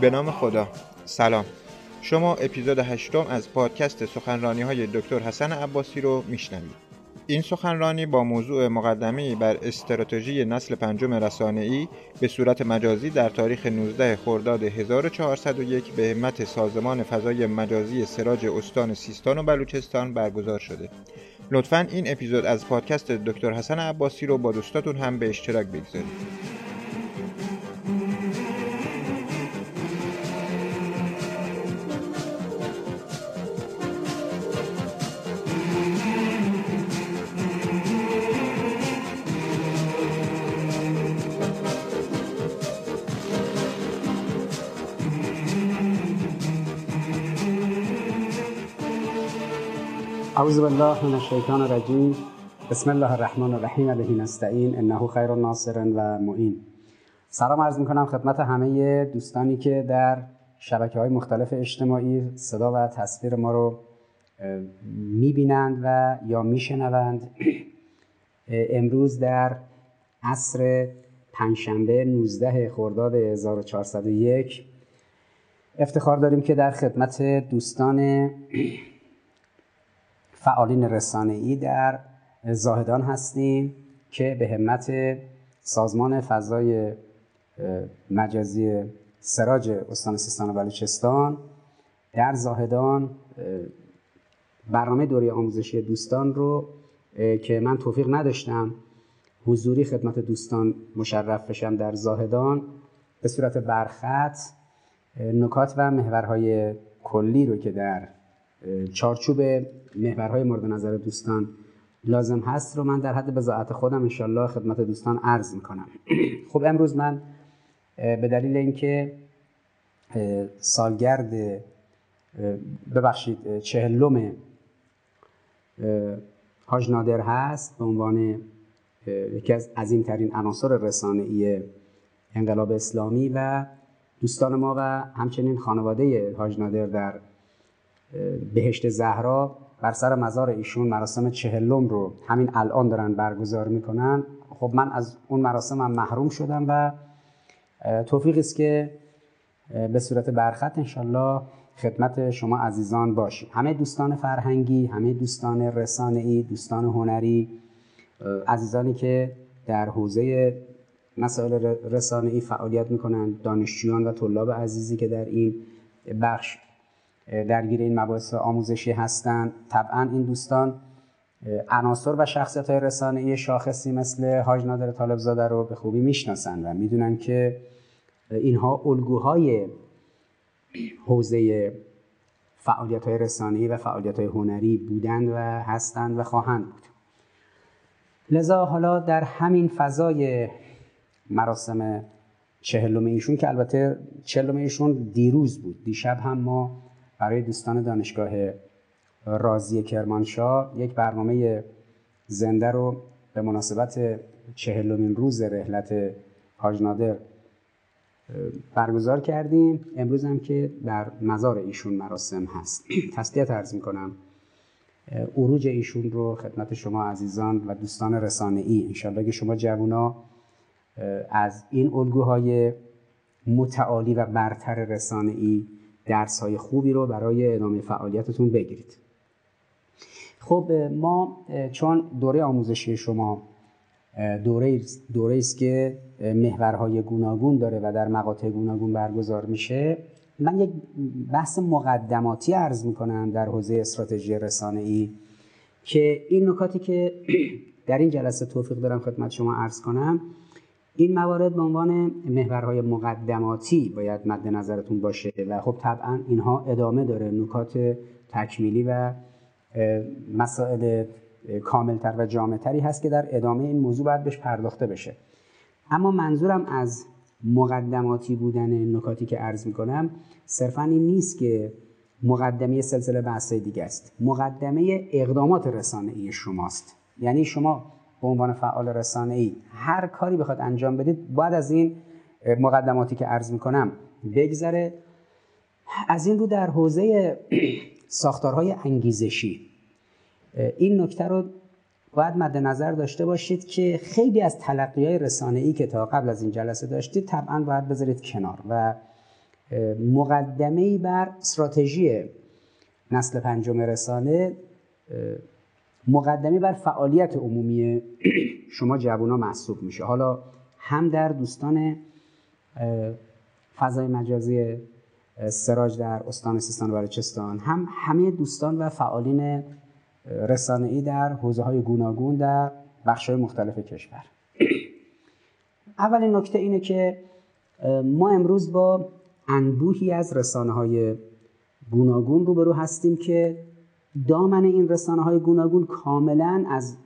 به نام خدا سلام شما اپیزود هشتم از پادکست سخنرانی های دکتر حسن عباسی رو میشنوید این سخنرانی با موضوع مقدمه بر استراتژی نسل پنجم رسانه‌ای به صورت مجازی در تاریخ 19 خرداد 1401 به همت سازمان فضای مجازی سراج استان سیستان و بلوچستان برگزار شده. لطفا این اپیزود از پادکست دکتر حسن عباسی رو با دوستاتون هم به اشتراک بگذارید. اعوذ بالله من الشیطان الرجیم بسم الله الرحمن الرحیم. به نستعین. انه خیر ناصر و معین. سلام عرض می‌کنم خدمت همه دوستانی که در شبکه های مختلف اجتماعی صدا و تصویر ما رو می‌بینند و یا میشنوند. امروز در عصر پنجشنبه 19 خرداد 1401 افتخار داریم که در خدمت دوستان فعالین رسانه‌ای در زاهدان هستیم که به همت سازمان فضای مجازی سراج استان سیستان و بلوچستان در زاهدان برنامه دوره آموزشی دوستان رو که من توفیق نداشتم حضوری خدمت دوستان مشرف بشم در زاهدان به صورت برخط نکات و محورهای کلی رو که در چارچوب محورهای مورد نظر دوستان لازم هست رو من در حد بزاعت خودم انشالله خدمت دوستان عرض می‌کنم. خب امروز من به دلیل اینکه سالگرد ببخشید چهلم حاج نادر هست به عنوان یکی از عظیمترین عناصر رسانه‌ای انقلاب اسلامی و دوستان ما و همچنین خانواده حاج نادر در بهشت زهرا بر سر مزار ایشون مراسم چهلم رو همین الان دارن برگزار می‌کنن. خب من از اون مراسم هم محروم شدم و توفیقی است که به صورت برخط انشالله خدمت شما عزیزان باشیم. همه دوستان فرهنگی همه دوستان رسانه‌ای دوستان هنری عزیزانی که در حوزه مسائل رسانه‌ای فعالیت می‌کنن دانشجویان و طلاب عزیزی که در این بخش درگیر این مباحث آموزشی هستند طبعا این دوستان عناصر و شخصیت های رسانه‌ای شاخصی مثل حاج نادر طالب زاده رو به خوبی می‌شناسند و می‌دونن که اینها الگوهای حوزه فعالیت های رسانه‌ای و فعالیت های هنری بودند و هستند و خواهند بود. لذا حالا در همین فضای مراسم چهلم ایشون که البته چهلم ایشون دیروز بود دیشب هم ما برای دوستان دانشگاه رازی کرمانشاه یک برنامه زنده رو به مناسبت چهلمین روز رحلت حاج نادر برگزار کردیم. امروز هم که در مزار ایشون مراسم هست. تسلیت عرض می‌کنم. اروج ایشون رو خدمت شما عزیزان و دوستان رسانه ای انشالله که شما جوونا از این الگوهای متعالی و برتر رسانه ای درس های خوبی رو برای ادامه فعالیتتون بگیرید. خب ما چون دوره آموزشی شما دوره دوره است که محورهای گوناگون داره و در مقاطع گوناگون برگزار میشه من یک بحث مقدماتی عرض می‌کنم در حوزه استراتژی رسانه ای که این نکاتی که در این جلسه توفیق دارم خدمت شما عرض کنم این موارد به عنوان محورهای مقدماتی باید مد نظرتون باشه و خب طبعا اینها ادامه داره نکات تکمیلی و مسائل کاملتر و جامعتری هست که در ادامه این موضوع باید بهش پرداخته بشه. اما منظورم از مقدماتی بودن نکاتی که عرض می‌کنم صرفا این نیست که مقدمه سلسله بحث دیگه است. مقدمه اقدامات رسانه ای شماست. یعنی شما به عنوان فعال رسانه ای هر کاری بخواد انجام بدید باید از این مقدماتی که عرض می‌کنم بگذره. از این رو در حوزه ساختارهای انگیزشی. این نکته رو باید مد نظر داشته باشید که خیلی از تلقی های رسانه ای که تا قبل از این جلسه داشتید طبعا باید بذارید کنار و مقدمه بر استراتژی نسل پنجم رسانه مقدمه بر فعالیت عمومی شما جوونا محسوب میشه. حالا هم در دوستان فضای مجازی سراج در استان سیستان و بلوچستان هم همه دوستان و فعالین ای در حوزه های گوناگون در بخش های مختلف کشور. اولین نکته اینه که ما امروز با انبوهی از رسانه های گوناگون روبرو هستیم که دامن این رسانه های گوناگون کاملا از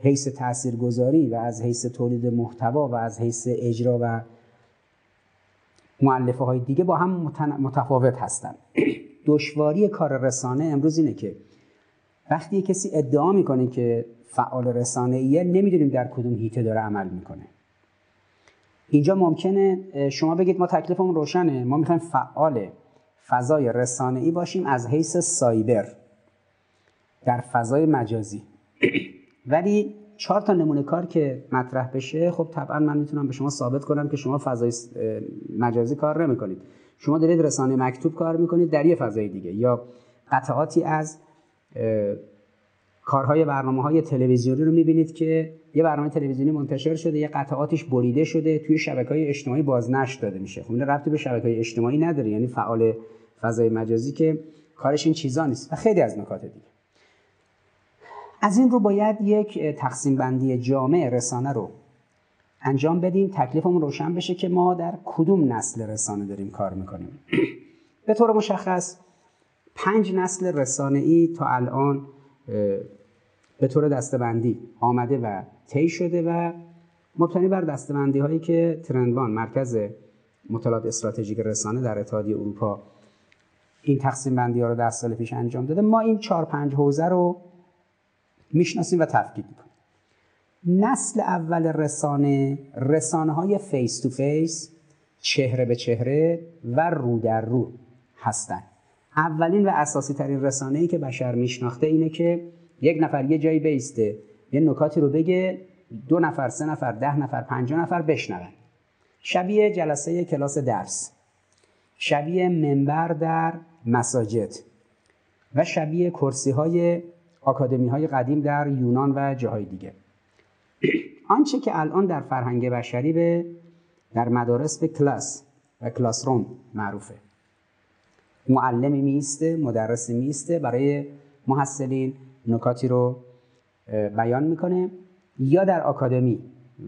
حیث تاثیرگذاری و از حیث تولید محتوا و از حیث اجرا و معلفه های دیگه با هم متفاوت هستن دشواری کار رسانه امروز اینه که وقتی کسی ادعا می‌کنه که فعال رسانه ایه نمی‌دونیم در کدوم هیته داره عمل می‌کنه. اینجا ممکنه شما بگید ما تکلیفمون روشنه. ما می‌خوایم فعال فضای رسانه ای باشیم از حیث سایبر. در فضای مجازی. ولی چهار تا نمونه کار که مطرح بشه خب طبعا من می‌تونم به شما ثابت کنم که شما فضای مجازی کار نمی‌کنید. شما دارید رسانه مکتوب کار می‌کنید در یه فضای دیگه یا قطعاتی از کارهای برنامه های تلویزیونی رو می‌بینید که یه برنامه تلویزیونی منتشر شده یه قطعاتش بریده شده توی شبکه های اجتماعی بازنشر داده میشه. خب این ربطی به شبکه های اجتماعی نداره یعنی فعال فضای مجازی که کارش این چیزا نیست و خیلی از نکات دیگه. از این رو باید یک تقسیم بندی جامع رسانه رو انجام بدیم. تکلیفمون روشن بشه که ما در کدوم نسل رسانه داریم کار می‌کنیم. به طور مشخص پنج نسل رسانه ای تا الان به طور دسته‌بندی آمده و طی شده و مبتنی بر دسته‌بندی هایی که TrendOne مرکز مطالعات استراتژیک رسانه در اتحادیه اروپا این تقسیم بندی ها رو در سال پیش انجام داده. ما این چهار پنج حوزه رو می‌شناسیم و تفکیک می‌کنیم. نسل اول رسانه رسانه های face to face چهره به چهره و رو در رو هستند اولین و اساسی ترین رسانه ای که بشر میشناخته اینه که یک نفر یه جایی بیسته یه نکاتی رو بگه دو نفر سه نفر ده نفر پنجاه نفر بشنون. شبیه جلسه کلاس درس. شبیه منبر در مساجد. و شبیه کرسی های آکادمی های قدیم در یونان و جاهای دیگه. آنچه که الان در فرهنگ بشری به در مدارس به کلاس و کلاس روم معروفه. معلمی میسته مدرسی میسته برای محصلین نکاتی رو بیان می‌کنه یا در آکادمی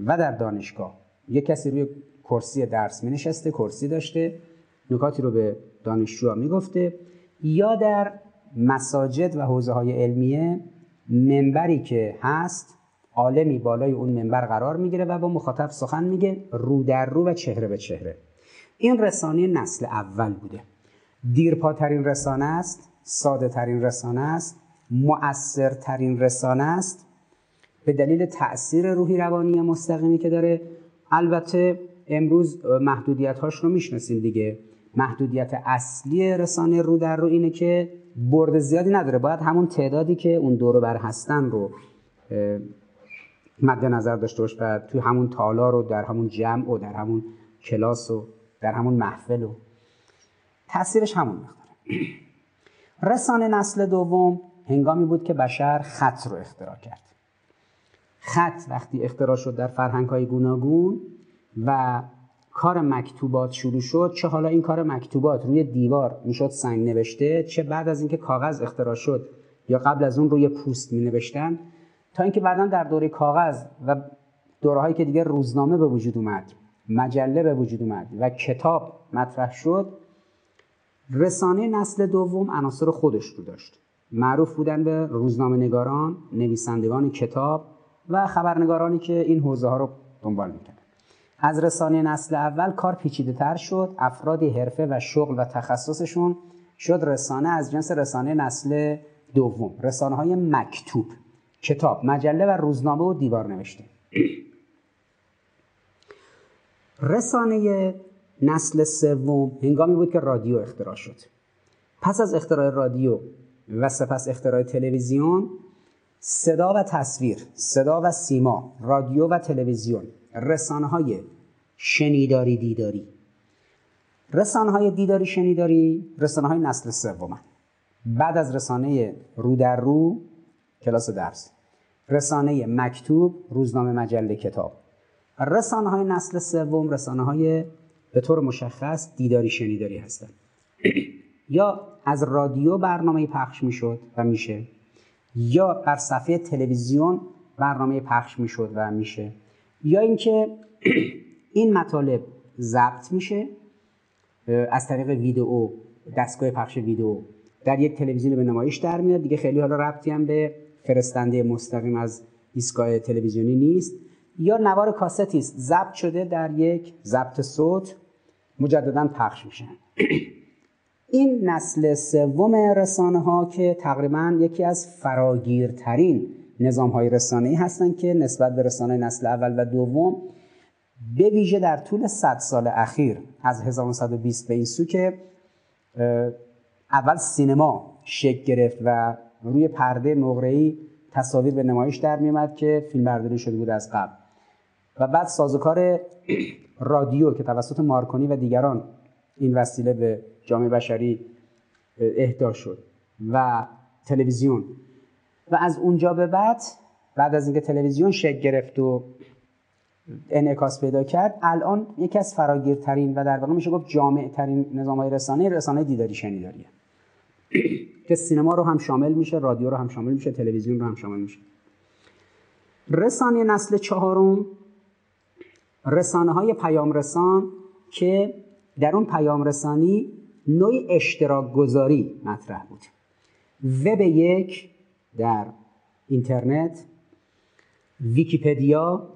و در دانشگاه. یه کسی روی کرسی درس می نشسته کرسی داشته نکاتی رو به دانشجوها می‌گفته یا در مساجد و حوزه های علمیه منبری که هست عالمی بالای اون منبر قرار می‌گیره و با مخاطب سخن میگه رو در رو و چهره به چهره. این رسانه نسل اول بوده. دیرپاترین رسانه است ساده ترین رسانه است مؤثرترین رسانه است. به دلیل تاثیر روحی روانی مستقیمی که داره البته امروز محدودیت هاش رو می‌شناسیم دیگه. محدودیت اصلی رسانه رو در رو اینه که برد زیادی نداره. باید همون تعدادی که اون دور بر هستن رو مد نظر داشته باش و توی همون تالار رو در همون جمع و در همون کلاس و در همون محفل و تاثیرش همون مقداره. رسانه نسل دوم هنگامی بود که بشر خط رو اختراع کرد. خط وقتی اختراع شد در فرهنگ های گوناگون و کار مکتوبات شروع شد چه حالا این کار مکتوبات روی دیوار می‌شد سنگ نوشته چه بعد از اینکه کاغذ اختراع شد یا قبل از اون روی پوست می نوشتن تا اینکه بعدا در دوره کاغذ و دوره هایی که دیگه روزنامه به وجود اومد مجله به وجود اومد و کتاب مطرح شد رسانه نسل دوم عناصر خودش رو داشت. معروف بودن به روزنامه نگاران نویسندگان کتاب و خبرنگارانی که این حوزه ها رو دنبال می‌کردن. از رسانه نسل اول کار پیچیده تر شد افرادی حرفه و شغل و تخصصشون شد رسانه از جنس رسانه نسل دوم رسانه های مکتوب کتاب مجله و روزنامه و دیوار نوشته. رسانه نسل سوم هنگامی بود که رادیو اختراع شد. پس از اختراع رادیو و سپس اختراع تلویزیون صدا و تصویر صدا و سیما رادیو و تلویزیون رسانه های شنیداری دیداری. رسانه های دیداری شنیداری رسانه های نسل سوم. بعد از رسانه رو در رو کلاس درس. رسانه مکتوب روزنامه مجله کتاب. رسانه های نسل سوم رسانه های به طور مشخص دیداری شنیداری هستند یا از رادیو برنامه پخش می‌شد و میشه یا بر صفحه تلویزیون برنامه پخش می‌شد و میشه. یا اینکه این مطالب ضبط میشه از طریق ویدئو دستگاه پخش ویدئو در یک تلویزیون به نمایش در میاد. دیگه خیلی حالا ربطی هم به فرستنده مستقیم از ایستگاه تلویزیونی نیست. یا نوار کاستی است. ضبط شده در یک ضبط صوت مجددا پخش میشن این نسل سوم رسانه ها که تقریبا یکی از فراگیرترین نظام های رسانه ای هستند که نسبت به رسانه نسل اول و دوم به ویژه در طول 100 سال اخیر از 1920 به این سو که اول سینما شکل گرفت و روی پرده نقره‌ای تصاویر به نمایش در میومد که فیلم برداری شده بود از قبل. و بعد سازوکار رادیو که توسط مارکونی و دیگران این وسیله به جامعه بشری اهدا شد و تلویزیون و از اونجا به بعد بعد از اینکه تلویزیون شکل گرفت و انعکاس پیدا کرد الان یکی از فراگیرترین و در واقع میشه گفت جامع ترین نظام های رسانه رسانه دیداری شنیداریه. که سینما رو هم شامل میشه رادیو رو هم شامل میشه تلویزیون رو هم شامل میشه. رسانه نسل چهارم رسانه های پیام رسان که در اون پیام رسانی نوعی اشتراک گذاری مطرح بود. وب یک در اینترنت ویکیپدیا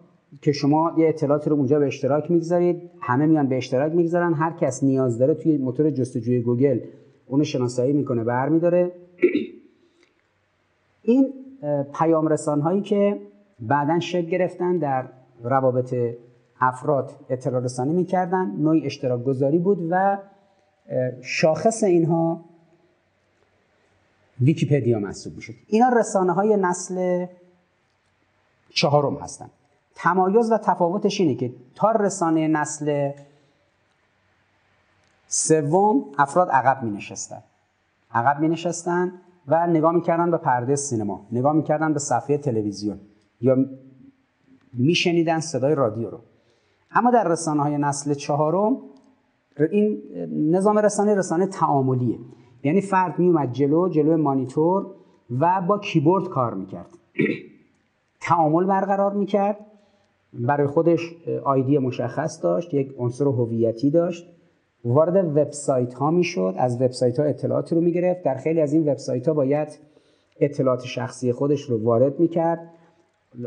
که شما یه اطلاعاتی رو اونجا به اشتراک می‌گذارید. همه میان به اشتراک می‌گذارن. هر کس نیاز داره توی موتور جستجوی گوگل اونو شناسایی می‌کنه برمیداره. این پیام رسان هایی که بعدا شکل گرفتن در روابط افراد اطلاع رسانی می‌کردن نوعی اشتراک گذاری بود و شاخص اینها ویکیپدیا محسوب می‌شد. اینا رسانه های نسل چهارم هستند تمایز و تفاوتش اینه که تا رسانه نسل سوم افراد عقب می نشستن عقب می نشستن و نگاه می‌کردن به پرده سینما نگاه می‌کردن به صفحه تلویزیون یا میشنیدن صدای رادیو رو. اما در رسانه های نسل چهارم این نظام رسانه رسانه تعاملیه. یعنی فرد میومد جلو جلو مانیتور و با کیبورد کار می‌کرد. تعامل برقرار می‌کرد. برای خودش آیدی مشخص داشت یک عنصر هویتی داشت. وارد وبسایت ها می‌شد از وبسایت ها اطلاعاتی رو می‌گرفت. در خیلی از این وبسایت ها باید اطلاعات شخصی خودش رو وارد می‌کرد.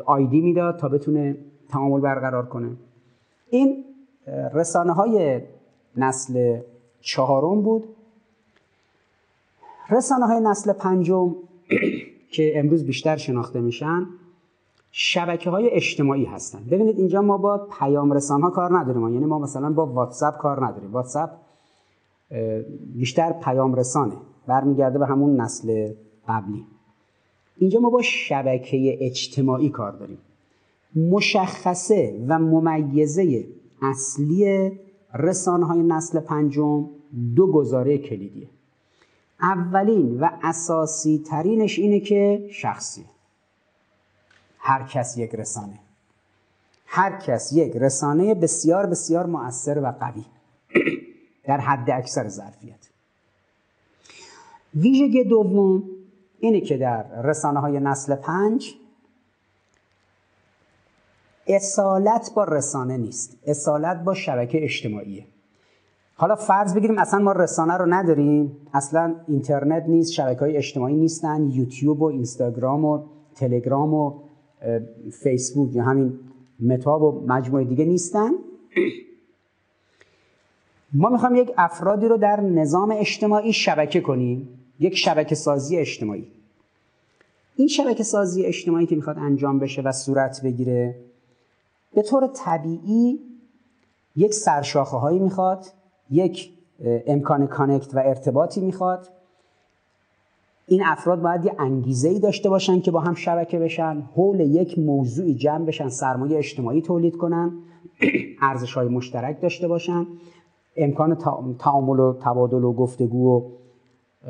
آیدی می‌داد تا بتونه تعامل برقرار کنه. این رسانه های نسل چهارم بود. رسانه های نسل پنجم که امروز بیشتر شناخته میشن شبکه های اجتماعی هستن. ببینید اینجا ما با پیام رسان ها کار نداریم. یعنی ما مثلا با واتساپ کار نداریم. واتساپ بیشتر پیام رسانه. برمیگرده به همون نسل قبلی. اینجا ما با شبکه اجتماعی کار داریم. مشخصه و ممیزه اصلی رسانه های نسل پنجم دو گزاره کلیدیه. اولین و اساسی ترینش اینه که شخصی. هر کس یک رسانه. هر کس یک رسانه بسیار بسیار مؤثر و قوی. در حد اکثر ظرفیت. ویژگی دوم اینه که در رسانه های نسل پنج اصالت با رسانه نیست. اصالت با شبکه اجتماعیه. حالا فرض بگیریم اصلا ما رسانه رو نداریم. اصلا اینترنت نیست شبکه های اجتماعی نیستن یوتیوب و اینستاگرام و تلگرام و فیسبوک یا همین متاب و مجموعه دیگه نیستن. ما می‌خوام یک افرادی رو در نظام اجتماعی شبکه کنیم یک شبکه سازی اجتماعی. این شبکه سازی اجتماعی که می‌خواد انجام بشه و صورت بگیره به طور طبیعی یک سرشاخه هایی می‌خواد. یک امکان کانکت و ارتباطی می‌خواد. این افراد باید یه انگیزه ای داشته باشن که با هم شبکه بشن حول یک موضوعی جمع بشن سرمایه اجتماعی تولید کنن ارزش های مشترک داشته باشن. امکان تعامل و تبادل و گفتگو و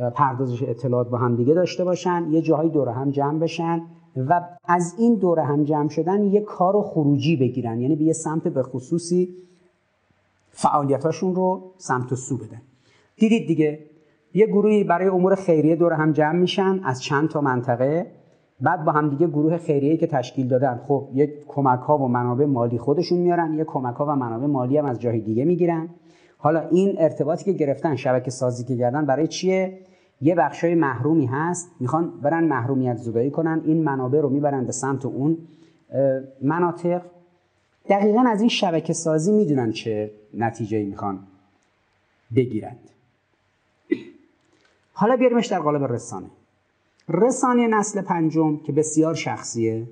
پردازش اطلاعات با هم دیگه داشته باشن یه جاهای دور هم جمع بشن و از این دور هم جمع شدن یه کار خروجی بگیرن. یعنی به یه سمت به خصوصی فعالیتاشون رو سمت و سو بدن دیدید دیگه یه گروهی برای امور خیریه دور هم جمع میشن از چند تا منطقه. بعد با هم دیگه گروه خیریه که تشکیل دادن. خب یک کمک ها و منابع مالی خودشون میارن یک کمک ها و منابع مالی هم از جای دیگه می‌گیرن. حالا این ارتباطی که گرفتن شبکه سازی که کردن برای چیه؟ یه بخشای محرومی هست می‌خوان برن محرومیت زدایی کنن. این منابع رو می‌برن به سمت اون مناطق. دقیقا از این شبکه سازی می‌دونن چه نتیجه می‌خوان بگیرند. حالا بیاریمش در قالب رسانه. رسانه نسل پنجم که بسیار شخصیه.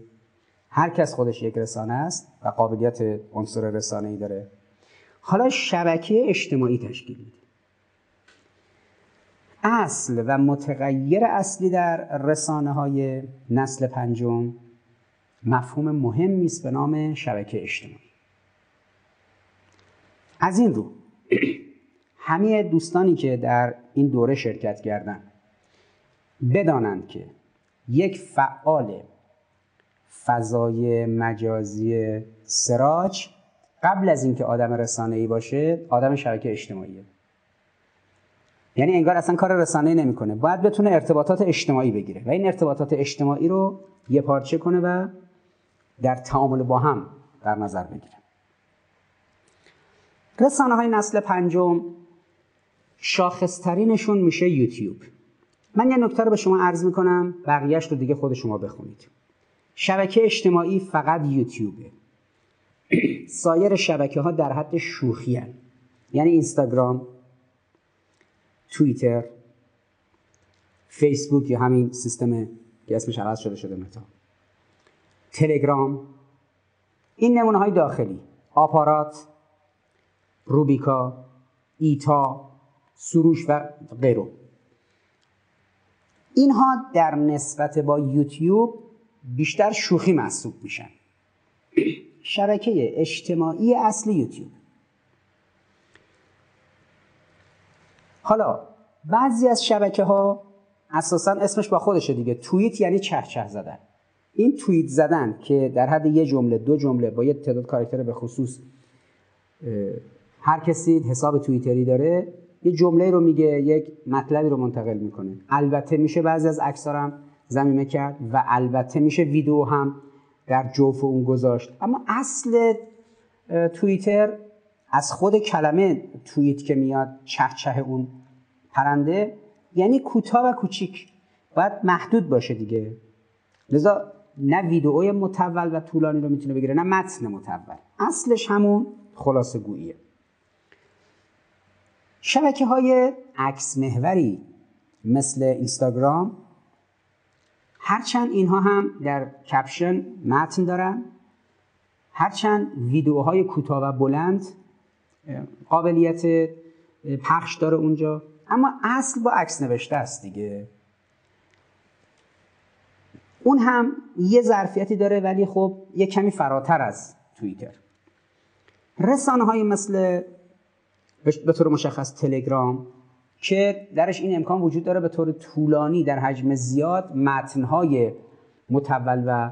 هر کس خودش یک رسانه است و قابلیت عنصر رسانه ای داره. حالا شبکه اجتماعی تشکیل میده. اصل و متغیر اصلی در رسانه های نسل پنجم مفهوم مهمی است به نام شبکه اجتماعی. از این رو همه دوستانی که در این دوره شرکت کردن بدانند که یک فعال فضای مجازی سراج قبل از اینکه آدم رسانه ای باشه آدم شبکه اجتماعیه. یعنی انگار اصلا کار رسانه نمی‌کنه. باید بتونه ارتباطات اجتماعی بگیره و این ارتباطات اجتماعی رو یه پارچه کنه و در تعامل با هم در نظر بگیره رسانه های نسل پنجم شاخصترینشون میشه یوتیوب. من یه نکته رو به شما عرض می‌کنم بقیهش رو دیگه خود شما بخونید. شبکه اجتماعی فقط یوتیوبه. سایر شبکه ها در حد شوخی هن. یعنی اینستاگرام توییتر فیسبوک یا همین سیستم که اسمش عوض شده شده متا. تلگرام. این نمونه های داخلی آپارات روبیکا ایتا سروش و غیره اینها در نسبت با یوتیوب بیشتر شوخی محسوب میشن. شبکه اجتماعی اصلی یوتیوب. حالا بعضی از شبکه ها اساسا اسمش با خودشه دیگه. توییت یعنی چه چه زدن. این توییت زدن که در حد یه جمله دو جمله با یه تعداد کاراکتر به خصوص هر کسی حساب توییتری داره یه جمله رو میگه یک مطلبی رو منتقل می‌کنه. البته میشه بعضی از هم زمینه کرد و البته میشه ویدیو هم در جوف اون گذاشت. اما اصل توییتر از خود کلمه توییت که میاد چه چه اون پرنده یعنی کوتاه و کوچیک. باید محدود باشه دیگه. لذا نه ویدئوی متول و طولانی رو می‌تونه بگیره نه متن متول. اصلش همون خلاصه گوییه. شبکه های عکس محوری مثل اینستاگرام هرچند اینها هم در کپشن متن دارن هرچند ویدیوهای کوتاه و بلند قابلیت پخش داره اونجا اما اصل با عکس نوشته است دیگه. اون هم یه ظرفیتی داره ولی خب یه کمی فراتر از توییتر. رسانه های مثل به طور مشخص تلگرام که درش این امکان وجود داره به طور طولانی در حجم زیاد متنهای متول و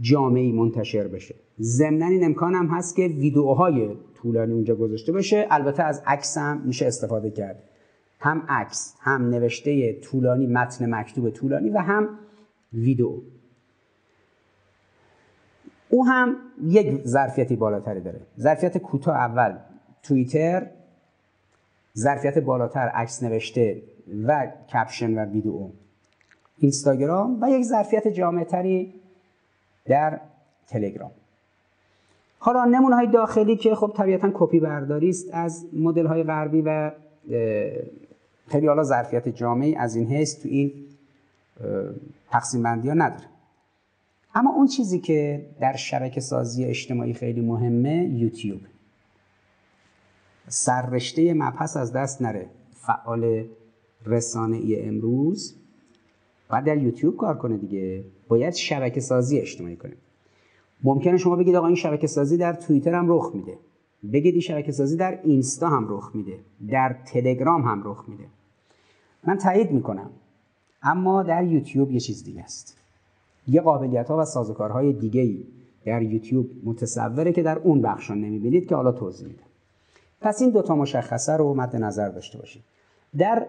جامعی منتشر بشه. ضمنا این امکان هم هست که ویدیوهای طولانی اونجا گذاشته بشه. البته از عکس هم میشه استفاده کرد. هم عکس هم نوشته طولانی متن مکتوب طولانی و هم ویدیو او هم یک ظرفیتی بالاتری داره. ظرفیت کوتاه اول توییتر ظرفیت بالاتر عکس نوشته و کپشن و ویدیو اینستاگرام و یک ظرفیت جامعتری در تلگرام. حالا نمونه های داخلی که خب طبیعتا کپی برداری است از مدل های غربی و خیلی حالا ظرفیت جامعی از این حیث تو این تقسیم بندی ها نداره. اما اون چیزی که در شبکه سازی اجتماعی خیلی مهمه یوتیوب. سررشته مبحث از دست نره. فعال رسانه ای امروز باید در یوتیوب کار کنه دیگه. باید شبکه سازی اجتماعی کنه. ممکنه شما بگید آقا این شبکه سازی در توییتر هم رخ میده. بگید این شبکه سازی در اینستا هم رخ میده. در تلگرام هم رخ میده. من تایید می‌کنم. اما در یوتیوب یه چیز دیگه است. یه قابلیت ها و سازوکارهای دیگه ای در یوتیوب متصوره که در اون بخشان نمی‌بینید که حالا توضیح میدم. پس این دوتا مشخصه رو مد نظر داشته باشید. در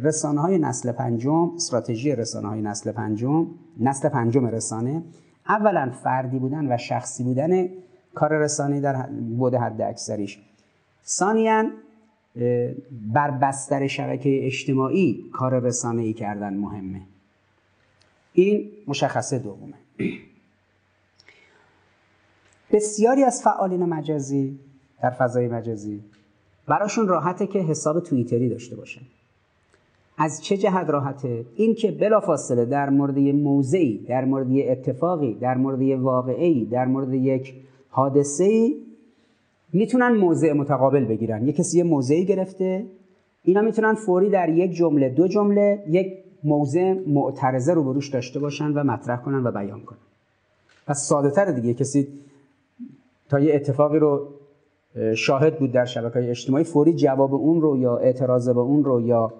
رسانه های نسل پنجم استراتژی رسانه های نسل پنجم نسل پنجم رسانه اولا فردی بودن و شخصی بودن کار رسانه در بوده حد اکثریش. ثانیا بر بستر شبکه اجتماعی کار رسانه ای کردن مهمه. این مشخصه دومه. بسیاری از فعالین مجازی در فضای مجازی براشون راحته که حساب توییتری داشته باشن. از چه جهت راحته؟ این که بلافاصله در مورد یه موضعی در مورد یه اتفاقی در مورد یه واقعی در مورد یک حادثه می‌تونن موضع متقابل بگیرن. یه کسی یه موضعی گرفته اینا می‌تونن فوری در یک جمله دو جمله یک موضع معترضه رو بروش داشته باشن و مطرح کنن و بیان کنن. پس ساده تر دیگه. کسی تا یه اتفاقی رو شاهد بود در شبکه های اجتماعی فوری جواب اون رو یا اعتراض به اون رو یا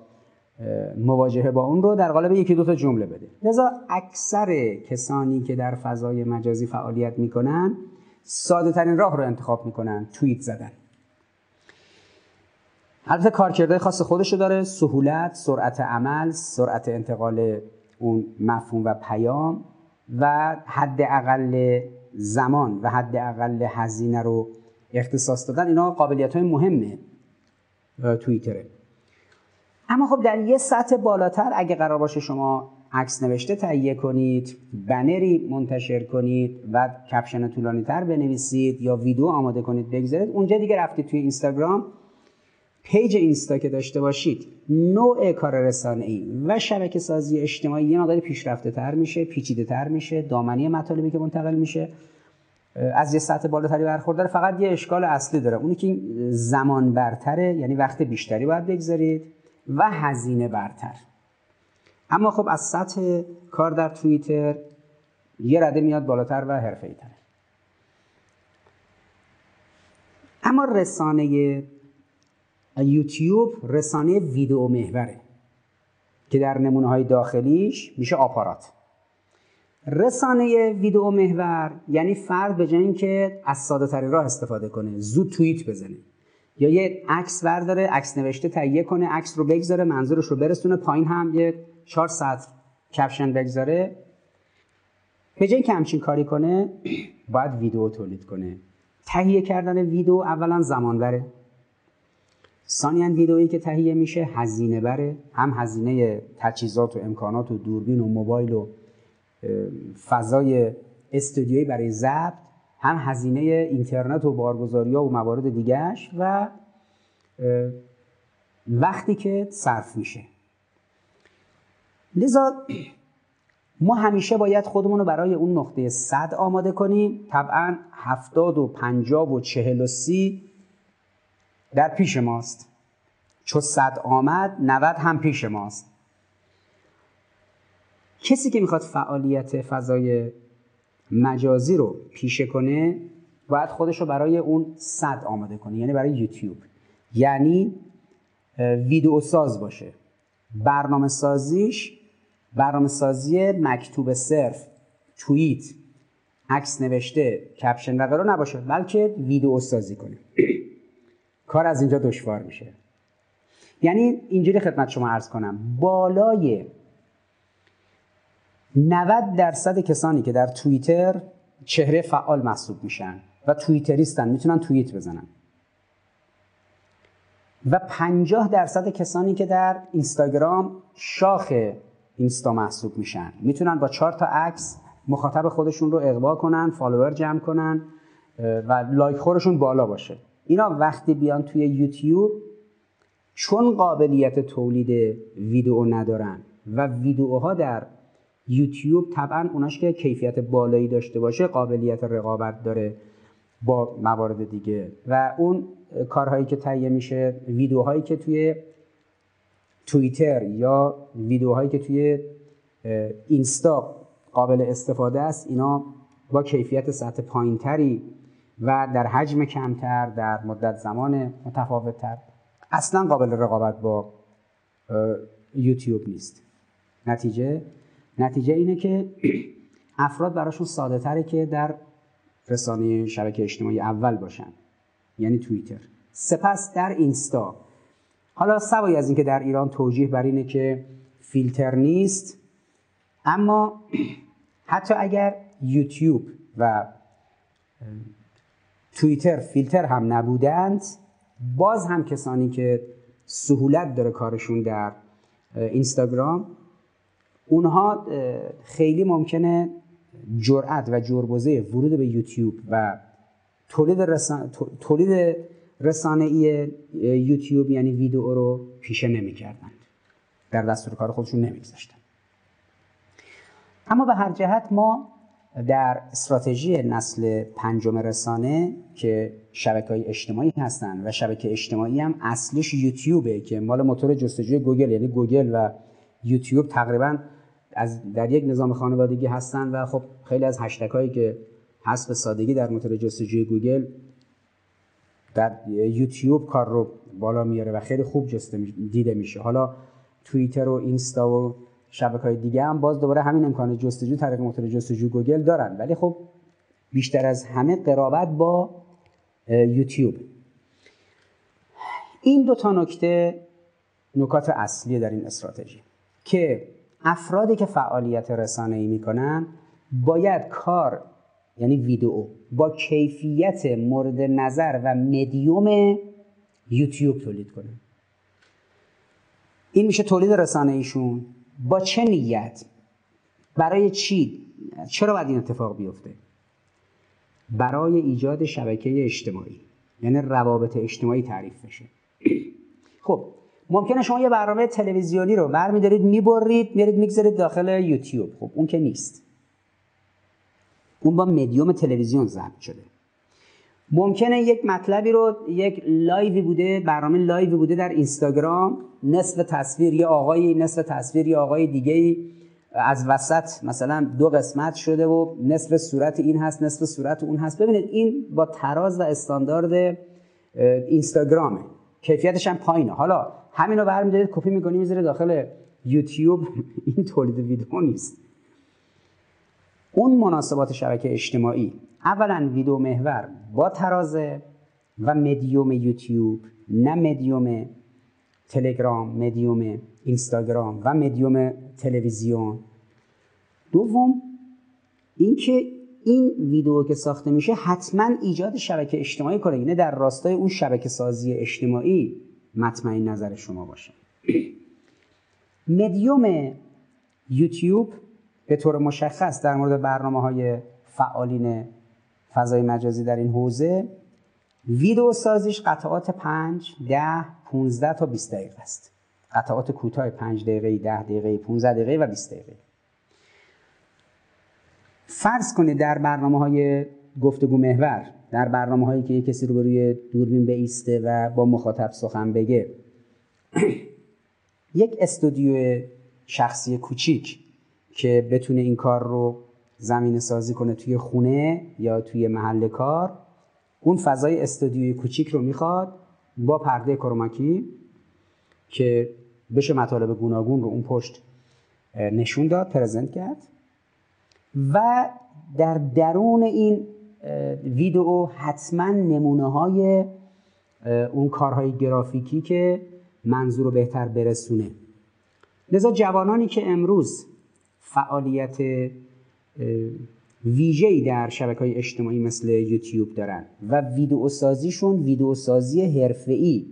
مواجهه با اون رو در قالب یکی دو تا جمله بده. لذا اکثر کسانی که در فضای مجازی فعالیت می‌کنن ساده ترین راه رو انتخاب می‌کنن توییت زدن. البته کارکردهای خاص خودشو داره سهولت سرعت عمل سرعت انتقال اون مفهوم و پیام و حد اقل زمان و حد اقل هزینه رو اختصاص دادن. اینا قابلیت های مهمه توییتره. اما خب در یه سطح بالاتر اگه قرار باشه شما عکس نوشته تهیه کنید بنری منتشر کنید و caption طولانی تر بنویسید یا ویدیو آماده کنید بگذارید. اونجا دیگه رفتید توی اینستاگرام page اینستا که داشته باشید. نوع کار رسانه ای و شبکه سازی اجتماعی یه مقدار پیشرفته تر میشه پیچیده تر میشه دامنه‌ی مطالبی که منتقل میشه از یه سطح بالاتری برخورداره. فقط یه اشکال اصلی داره. اونی که زمان برتره یعنی وقت بیشتری باید بگذارید و هزینه برتر. اما خب از سطح کار در توییتر یه رده میاد بالاتر و حرفه‌ای تر اما رسانه یوتیوب رسانه ویدیو محوره که در نمونه های داخلیش میشه آپارات. رسانه ویدیو محور یعنی فرد به جای اینکه از ساده ترین راه استفاده کنه زود توییت بزنه. یا یه عکس برداره عکس نوشته تهیه کنه عکس رو بگذاره منظورش رو برسونه پایین هم یه چهار سطر کپشن بگذاره. به جای که همچین کاری کنه باید ویدیو تولید کنه. تهیه کردن ویدیو اولا زمان بره. ثانیا ویدئویی که تهیه میشه هزینه بره. هم هزینه تجهیزات و امکانات و دوربین و موبایل و فضای استودیویی برای ضبط. هم هزینه اینترنت و بارگذاری ها و موارد دیگرش و وقتی که صرف میشه. لذا ما همیشه باید خودمون رو برای اون نقطه صد آماده کنیم. طبعا هفتاد و پنجاب و چهل و سی در پیش ماست. چو صد آمد نود هم پیش ماست. کسی که می‌خواد فعالیت فضای مجازی رو پیشه کنه باید خودش رو برای اون صد آماده کنه یعنی برای یوتیوب. یعنی ویدیو ساز باشه. برنامه سازیش برنامه سازی مکتوب صرف توییت عکس نوشته کپشن و غیره نباشه بلکه ویدیو سازی کنه. کار از اینجا دشوار میشه. یعنی اینجوری خدمت شما عرض کنم بالای 90 درصد کسانی که در توییتر چهره فعال محسوب میشن و توییتریستن می‌تونن توییت بزنن. و 50 درصد کسانی که در اینستاگرام شاخ اینستا محسوب میشن. می‌تونن با چهار تا عکس مخاطب خودشون رو اغوا کنن follower جمع کنن و لایک خورشون بالا باشه. اینا وقتی بیان توی یوتیوب چون قابلیت تولید ویدیو ندارن و ویدیوها در یوتیوب طبعا اوناش که کیفیت بالایی داشته باشه قابلیت رقابت داره با موارد دیگه. و اون کارهایی که تهیه میشه ویدیوهایی که توی توییتر یا ویدیوهایی که توی اینستا قابل استفاده است اینا با کیفیت سطح پایینتری و در حجم کمتر در مدت زمان متفاوتتر اصلا قابل رقابت با یوتیوب نیست. نتیجه؟ نتیجه اینه که افراد براشون ساده تره که در رسانه شبکه اجتماعی اول باشن یعنی توییتر. سپس در اینستا حالا سوای از اینکه در ایران توجیه بر اینه که فیلتر نیست اما حتی اگر یوتیوب و توییتر فیلتر هم نبودند باز هم کسانی که سهولت داره کارشون در اینستاگرام اونها خیلی ممکنه جرأت و جربزه ورود به یوتیوب و تولید. تولید رسانه ای یوتیوب یعنی ویدیو رو پیشه نمی‌کردند. در دستور کار خودشون نمیگذاشتن. اما به هر جهت ما در استراتژی نسل پنجم رسانه که شبکه های اجتماعی هستن و شبکه اجتماعی هم اصلیش یوتیوبه که مال موتور جستجوی گوگل یعنی گوگل و یوتیوب تقریبا از در یک نظام خانوادگی هستن و خب خیلی از هشتگ هایی که حسب سادگی در موتور جستجوی گوگل در یوتیوب کار رو بالا میاره و خیلی خوب جسته دیده میشه. حالا توییتر و اینستا و شبکه های دیگه هم باز دوباره همین امکان جستجو طریق موتور جستجو گوگل دارن. ولی خب بیشتر از همه قرابت با یوتیوب. این دو تا نکته نکات اصلی در این استراتژی که افرادی که فعالیت رسانه ای می‌کنن باید کار یعنی ویدیو با کیفیت مورد نظر و مدیوم یوتیوب تولید کنن این میشه تولید رسانه ایشون. با چه نیت؟ برای چی؟ چرا باید این اتفاق بیفته؟ برای ایجاد شبکه اجتماعی یعنی روابط اجتماعی تعریف بشه. خب ممکنه شما یه برنامه تلویزیونی رو برمیدارید می‌برید میرید می‌گذارید داخل یوتیوب. خب اون که نیست. اون با مدیوم تلویزیون ضبط شده. ممکنه یک مطلبی رو یک لایوی بوده برنامه لایوی بوده در اینستاگرام نصف تصویر یه آقای نصف تصویر یه آقای دیگه از وسط مثلا دو قسمت شده و نصف صورت این هست نصف صورت اون هست. ببینید این با تراز و استاندارد اینستاگرامه. کیفیتش هم پایینه. حالا همین رو برمیدارید کپی می‌کنی می‌ذاره داخل یوتیوب. این تولید ویدیو نیست. اون مناسبات شبکه اجتماعی. اولا ویدیو محور با ترازه و مدیوم یوتیوب نه مدیوم تلگرام مدیوم اینستاگرام و مدیوم تلویزیون. دوم اینکه این ویدیو که ساخته میشه حتما ایجاد شبکه اجتماعی کنه. یعنی در راستای اون شبکه سازی اجتماعی مطمئن نظر شما باشه. مدیوم یوتیوب به طور مشخص در مورد برنامه های فعالین فضای مجازی در این حوزه ویدیو سازیش قطعات 5 10 15 تا 20 دقیقه است. قطعات کوتاه 5 دقیقه 10 دقیقه 15 دقیقه و 20 دقیقه فرض کنید در برنامه های گفتگو محور در برنامه هایی که یک کسی رو روی دوربین بیسته و با مخاطب سخن بگه یک استودیو شخصی کوچیک که بتونه این کار رو زمین سازی کنه توی خونه یا توی محل کار. اون فضای استودیوی کوچیک رو می‌خواد با پرده کروماکی که بشه مطالب گوناگون رو اون پشت نشون داد پرزنت کرد. و در درون این ویدئو حتما نمونه های اون کارهای گرافیکی که منظور رو بهتر برسونه. لذا جوانانی که امروز فعالیت ویژه‌ای در شبکه های اجتماعی مثل یوتیوب دارن و ویدیو سازیشون ویدیو سازی حرفه‌ای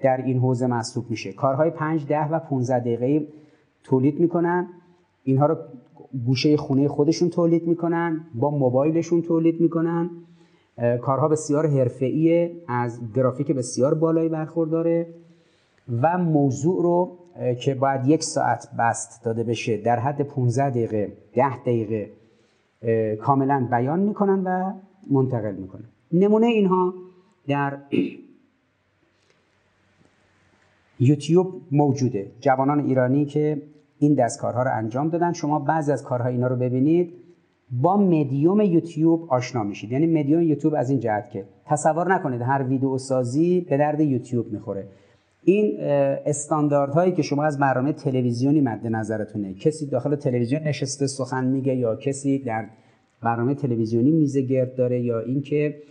در این حوزه محسوب میشه. کارهای 5 10 و 15 دقیقه تولید می‌کنن. اینها رو گوشه خونه خودشون تولید می‌کنن با موبایلشون تولید می‌کنن. کارها بسیار حرفه‌ای از گرافیک بسیار بالایی برخورداره و موضوع رو که باید یک ساعت بست داده بشه. در حد 15 دقیقه 10 دقیقه کاملا بیان می‌کنن و منتقل می‌کنن. نمونه اینها در یوتیوب موجوده. جوانان ایرانی که این دستکارها رو انجام دادن. شما بعضی از کارها اینا رو ببینید. با مدیوم یوتیوب آشنا میشید. یعنی مدیوم یوتیوب از این جهت که تصور نکنید هر ویدیو سازی به درد یوتیوب می‌خوره. این استانداردهایی که شما از برنامه تلویزیونی مد نظرتونه. کسی داخل تلویزیون نشسته سخن میگه یا کسی در برنامه تلویزیونی میزه گرد داره یا اینکه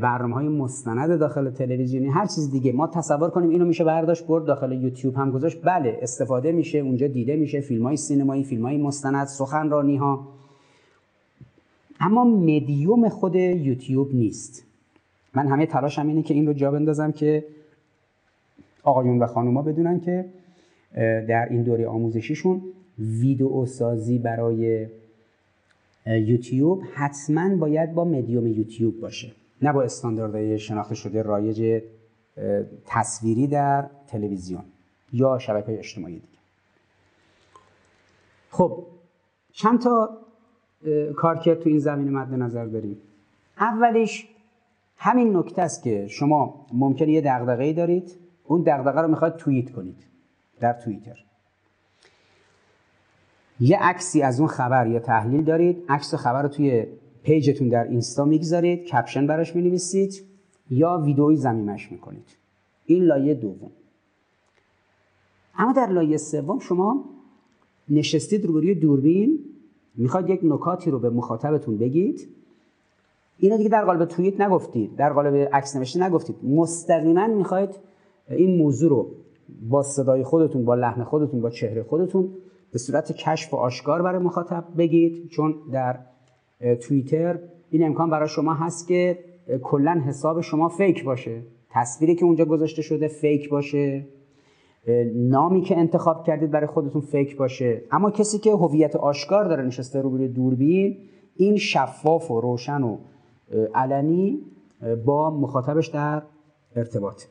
برنامه های مستند داخل تلویزیونی هر چیز دیگه. ما تصور کنیم اینو میشه برداشت برد داخل یوتیوب هم گذاشت. بله استفاده میشه اونجا دیده میشه. فیلم های سینمایی فیلم های مستند سخنرانی ها اما مدیوم خود یوتیوب نیست. من همه تلاشم اینه که این رو جا بندازم که آقایون و خانوما بدونن که در این دوره آموزشیشون ویدئو سازی برای یوتیوب حتما باید با مدیوم یوتیوب باشه. نه با استانداردهای شناخته شده رایج تصویری در تلویزیون یا شبکه اجتماعی دیگه. خب چند تا کارکرد تو این زمینه مد نظر داریم. اولیش همین نکته است که شما ممکنه یه دغدغه‌ای دارید اون دغدغه رو می‌خواد توییت کنید در توییتر. یه عکسی از اون خبر یا تحلیل دارید عکس خبر رو توی پیجتون در اینستا می‌گذارید کپشن براش می‌نویسید یا ویدئوی زمیمش می‌کنید. این لایه دوم. اما در لایه سوم شما نشستید روبروی دوربین می‌خواد یک نکاتی رو به مخاطبتون بگید. اینو دیگه در قالب توییت نگفتید در قالب عکس نوشته نگفتید. مستقیما می‌خواید این موضوع رو با صدای خودتون با لحن خودتون با چهره خودتون به صورت کشف و آشکار برای مخاطب بگید. چون در توییتر این امکان برای شما هست که کلا حساب شما فیک باشه. تصویری که اونجا گذاشته شده فیک باشه. نامی که انتخاب کردید برای خودتون fake باشه. اما کسی که هویت آشکار داره نشسته روبروی دوربین این شفاف و روشن و علنی با مخاطبش در ارتباط.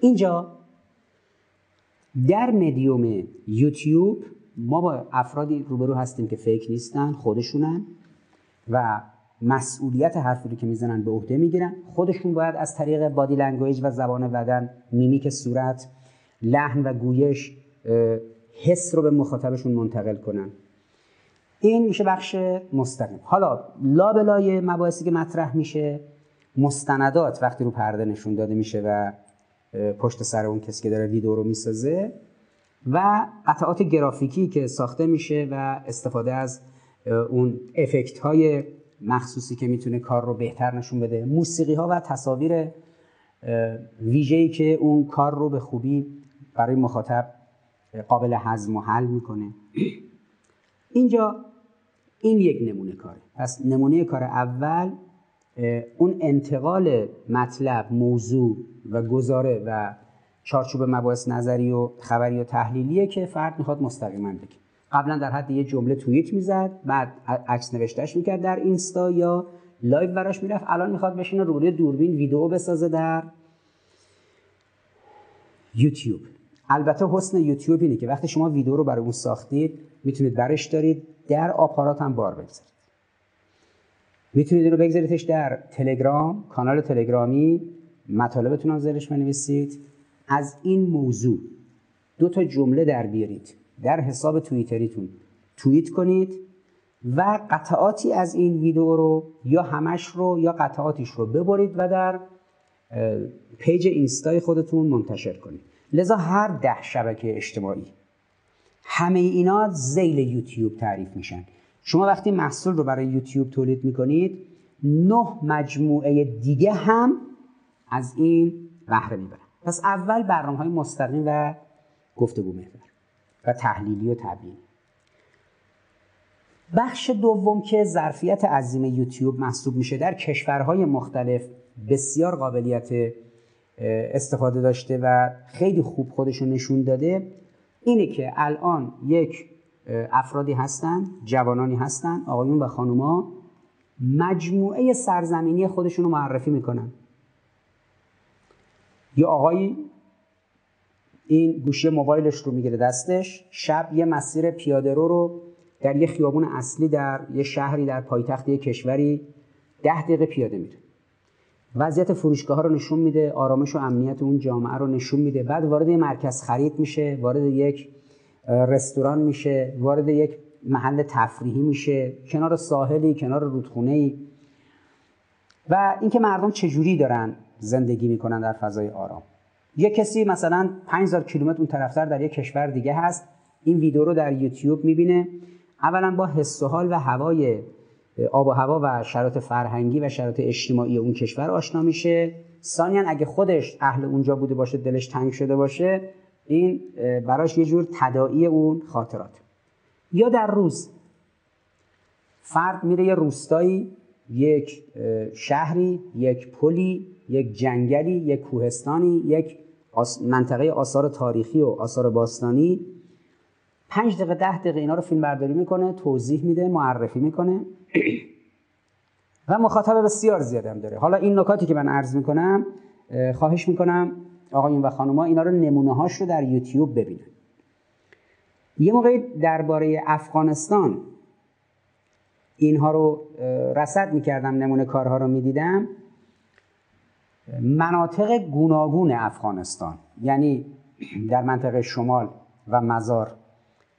اینجا در مدیوم یوتیوب ما با افرادی روبرو هستیم که fake نیستن خودشونن و مسئولیت حرفی که می‌زنن به عهده می‌گیرن. خودشون باید از طریق body language و زبان بدن میمیک صورت لحن و گویش حس رو به مخاطبشون منتقل کنن. این میشه بخش مستقیم. حالا لابلای مباحثی که مطرح میشه مستندات وقتی رو پرده نشون داده میشه و پشت سر اون کسی که داره ویدیو رو می‌سازه و قطعات گرافیکی که ساخته میشه و استفاده از اون افکت های مخصوصی که می‌تونه کار رو بهتر نشون بده. موسیقی ها و تصاویر ویژه‌ای که اون کار رو به خوبی برای مخاطب قابل هضم و حل می‌کنه. اینجا این یک نمونه کاره. پس نمونه کار اول اون انتقال مطلب موضوع و گزاره و چارچوب مباحث نظری و خبری و تحلیلیه که فرد می‌خواد مستقیما بگه. قبلا در حد یه جمله توییت می‌زد بعد عکس نوشتهش می‌کرد در اینستا یا live براش می‌رفت. الان می‌خواد بشینه روی دوربین ویدیو بسازه در یوتیوب. البته حسن یوتیوب اینه که وقتی شما ویدیو رو برای اون ساختید می‌تونید برش دارید در آپارات هم بار بگذارید. می‌تونید رو بگذاریدش در تلگرام کانال تلگرامی مطالبتون رو زیرش بنویسید. از این موضوع دو تا جمله در بیارید در حساب توییتریتون توییت کنید و قطعاتی از این ویدیو رو یا همش رو یا قطعاتیش رو ببرید و در پیج اینستای خودتون منتشر کنید. لذا هر ده شبکه اجتماعی همه اینا زیل یوتیوب تعریف میشن. شما وقتی محصول رو برای یوتیوب تولید می‌کنید نه مجموعه دیگه هم از این بهره می‌برن. پس اول برنامه های مستقیم و گفتگو محور و تحلیلی و تبیینی بخش دوم که ظرفیت عظیم یوتیوب محسوب میشه در کشورهای مختلف بسیار قابلیت استفاده داشته و خیلی خوب خودشو نشون داده اینه که الان یک افرادی هستن جوانانی هستن. آقایون و خانوما مجموعه سرزمینی خودشون رو معرفی می‌کنن. یه آقایی این گوشی موبایلش رو می‌گیره دستش شب یه مسیر پیاده رو رو در یه خیابون اصلی در یه شهری در پایتخت یه کشوری ده دقیقه پیاده میره. وضعیت فروشگاه ها رو نشون میده آرامش و امنیت اون جامعه رو نشون میده. بعد وارد یه مرکز خرید میشه وارد یک رستوران میشه وارد یک محل تفریحی میشه کنار ساحلی کنار رودخونه ای و اینکه مردم چجوری دارن زندگی می‌کنن در فضای آرام. یه کسی مثلا 5000 کیلومتر اون طرفتر در یک کشور دیگه هست این ویدیو رو در یوتیوب می‌بینه. اولا با حس و حال و هوای آب و هوا و شرایط فرهنگی و شرایط اجتماعی اون کشور آشنا میشه. ثانیا اگه خودش اهل اونجا بوده باشه دلش تنگ شده باشه این براش یه جور تداعی اون خاطرات. یا در روز. فرد میره یه روستایی یک شهری یک پلی یک جنگلی یک کوهستانی یک منطقه آثار تاریخی و آثار باستانی. پنج دقیقه ده دقیقه اینا رو فیلم برداری می‌کنه توضیح میده معرفی می‌کنه. و مخاطب بسیار زیادی هم داره. حالا این نکاتی که من عرض می‌کنم خواهش می‌کنم آقایون و خانوما اینا رو نمونه هاش رو در یوتیوب ببینن. یه موقعی درباره افغانستان اینها رو رصد می‌کردم نمونه کارها رو می‌دیدم. مناطق گوناگون افغانستان یعنی در منطقه شمال و مزار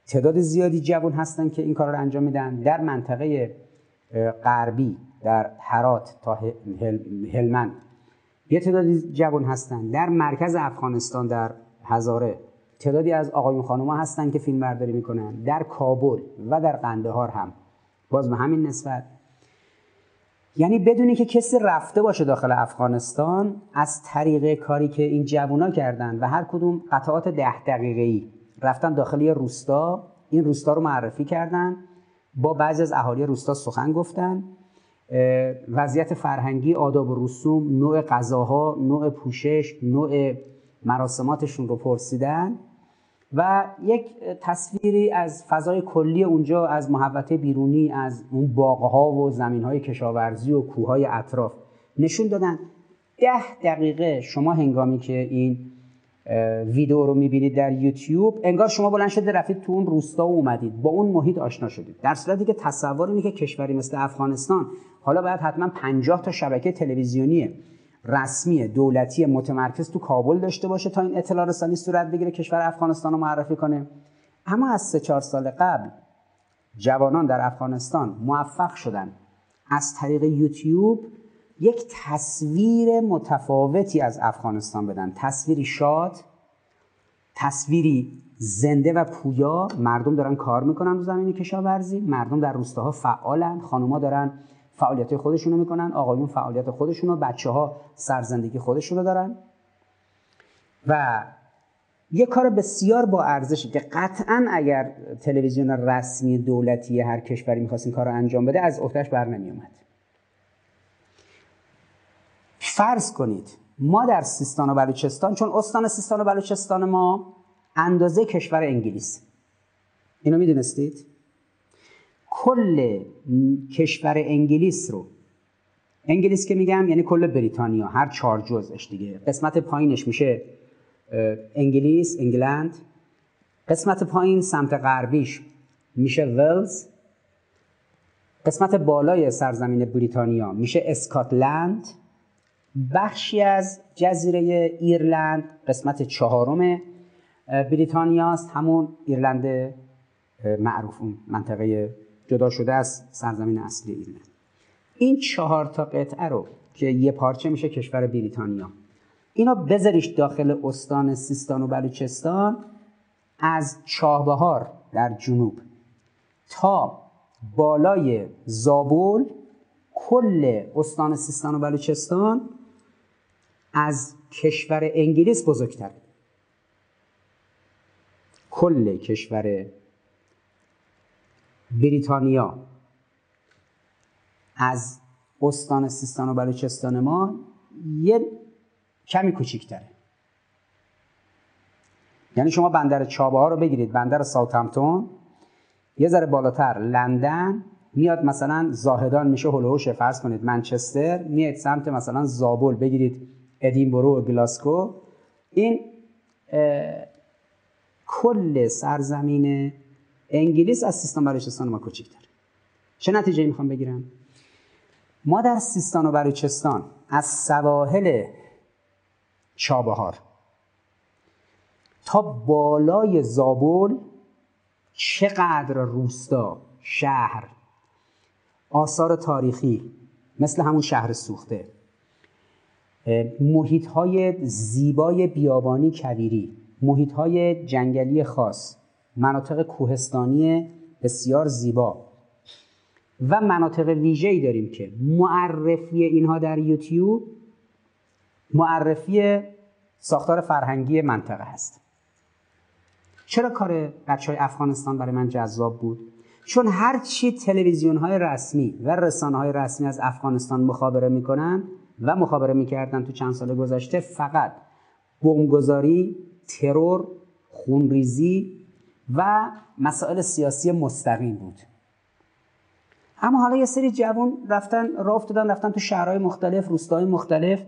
تعداد زیادی جوان هستن که این کار رو انجام میدن. در منطقه غربی در هرات تا هلمند. یه تعدادی جوان هستن در مرکز افغانستان در هزاره. تعدادی از آقایون خانوما هستن که فیلم برداری می‌کنن در کابل و در قندهار هم. باز به همین نسبت. یعنی بدونی که کسی رفته باشه داخل افغانستان از طریق کاری که این جوونا کردن و هر کدوم قطعات ده دقیقه ای رفتن داخل یه روستا این روستا رو معرفی کردن با بعضی از اهالی روستا سخن گفتن. وضعیت فرهنگی آداب و رسوم نوع غذاها نوع پوشش نوع مراسماتشون رو پرسیدن و یک تصویری از فضای کلی اونجا از محوطه بیرونی از اون باغها و زمینهای کشاورزی و کوههای اطراف نشون دادن. ده دقیقه شما هنگامی که این ویدیو رو می‌بینید در یوتیوب. انگار شما بلند شده رفتید تو اون روستا و اومدید. با اون محیط آشنا شدید. در صورتی که تصور اینه که کشوری مثل افغانستان حالا باید حتما 50 تا شبکه تلویزیونی رسمی دولتی متمرکز تو کابل داشته باشه تا این اطلاع رسانی صورت بگیره کشور افغانستان رو معرفی کنه. اما از سه چهار سال قبل جوانان در افغانستان موفق شدن. از طریق یوتیوب یک تصویر متفاوتی از افغانستان بدن. تصویری شاد تصویری زنده و پویا. مردم دارن کار می‌کنن رو زمین کشاورزی. مردم در روستاها فعالن. خانوما دارن فعالیت خودشونو می‌کنن. آقایون فعالیت خودشونو بچه ها سرزندگی خودشونو دارن. و یه کار بسیار با ارزشی که قطعا اگر تلویزیون رسمی دولتی هر کشوری می‌خواست این کار رو انجام بده از عهدهش بر نمیومد فرض کنید ما در سیستان و بلوچستان چون استان سیستان و بلوچستان ما اندازه کشور انگلیس. اینو می‌دونستید؟ کل کشور انگلیس رو انگلیس که میگم یعنی کل بریتانیا هر چهار جزش دیگه. قسمت پایینش میشه انگلیس انگلند. قسمت پایین سمت غربیش میشه ولز. قسمت بالای سرزمین بریتانیا میشه اسکاتلند. بخشی از جزیره ایرلند قسمت چهارم بریتانیاست همون ایرلند معروف اون منطقه جدا شده از سرزمین اصلی ایرلند. این چهار تا قطعه رو که یه پارچه میشه کشور بریتانیا. اینا بذاریش داخل استان سیستان و بلوچستان از چابهار در جنوب تا بالای زابل کل استان سیستان و بلوچستان از کشور انگلیس بزرگتر کل کشور بریتانیا از استان سیستان و بلوچستان ما یه کمی کوچیکتره. یعنی شما بندر ها رو بگیرید بندر ساوثهمپتون یه ذره بالاتر لندن میاد مثلا زاهدان میشه هلوهوش فرض کنید منچستر میاد سمت مثلا زابل بگیرید ادینبرو و گلاسکو این کل سرزمین انگلیس از سیستان بلوچستان ما چه نتیجه می‌خوام بگیرم؟ ما در سیستان و بلوچستان از سواحل چابهار تا بالای زابل چقدر روستا شهر آثار تاریخی مثل همون شهر سوخته محیط های زیبای بیابانی کویری محیط های جنگلی خاص مناطق کوهستانی بسیار زیبا و مناطق ویژه‌ای داریم که معرفی اینها در یوتیوب معرفی ساختار فرهنگی منطقه هست چرا کار بچه های افغانستان برای من جذاب بود؟ چون هرچی تلویزیون های رسمی و رسانه های رسمی از افغانستان مخابره می‌کنن و مخابره می‌کردن تو چند سال گذشته فقط بمبگذاری ترور خونریزی و مسائل سیاسی مستقیم بود. اما حالا یه سری جوان رفتن راه افتادن رفتن تو شهرهای مختلف روستاهای مختلف.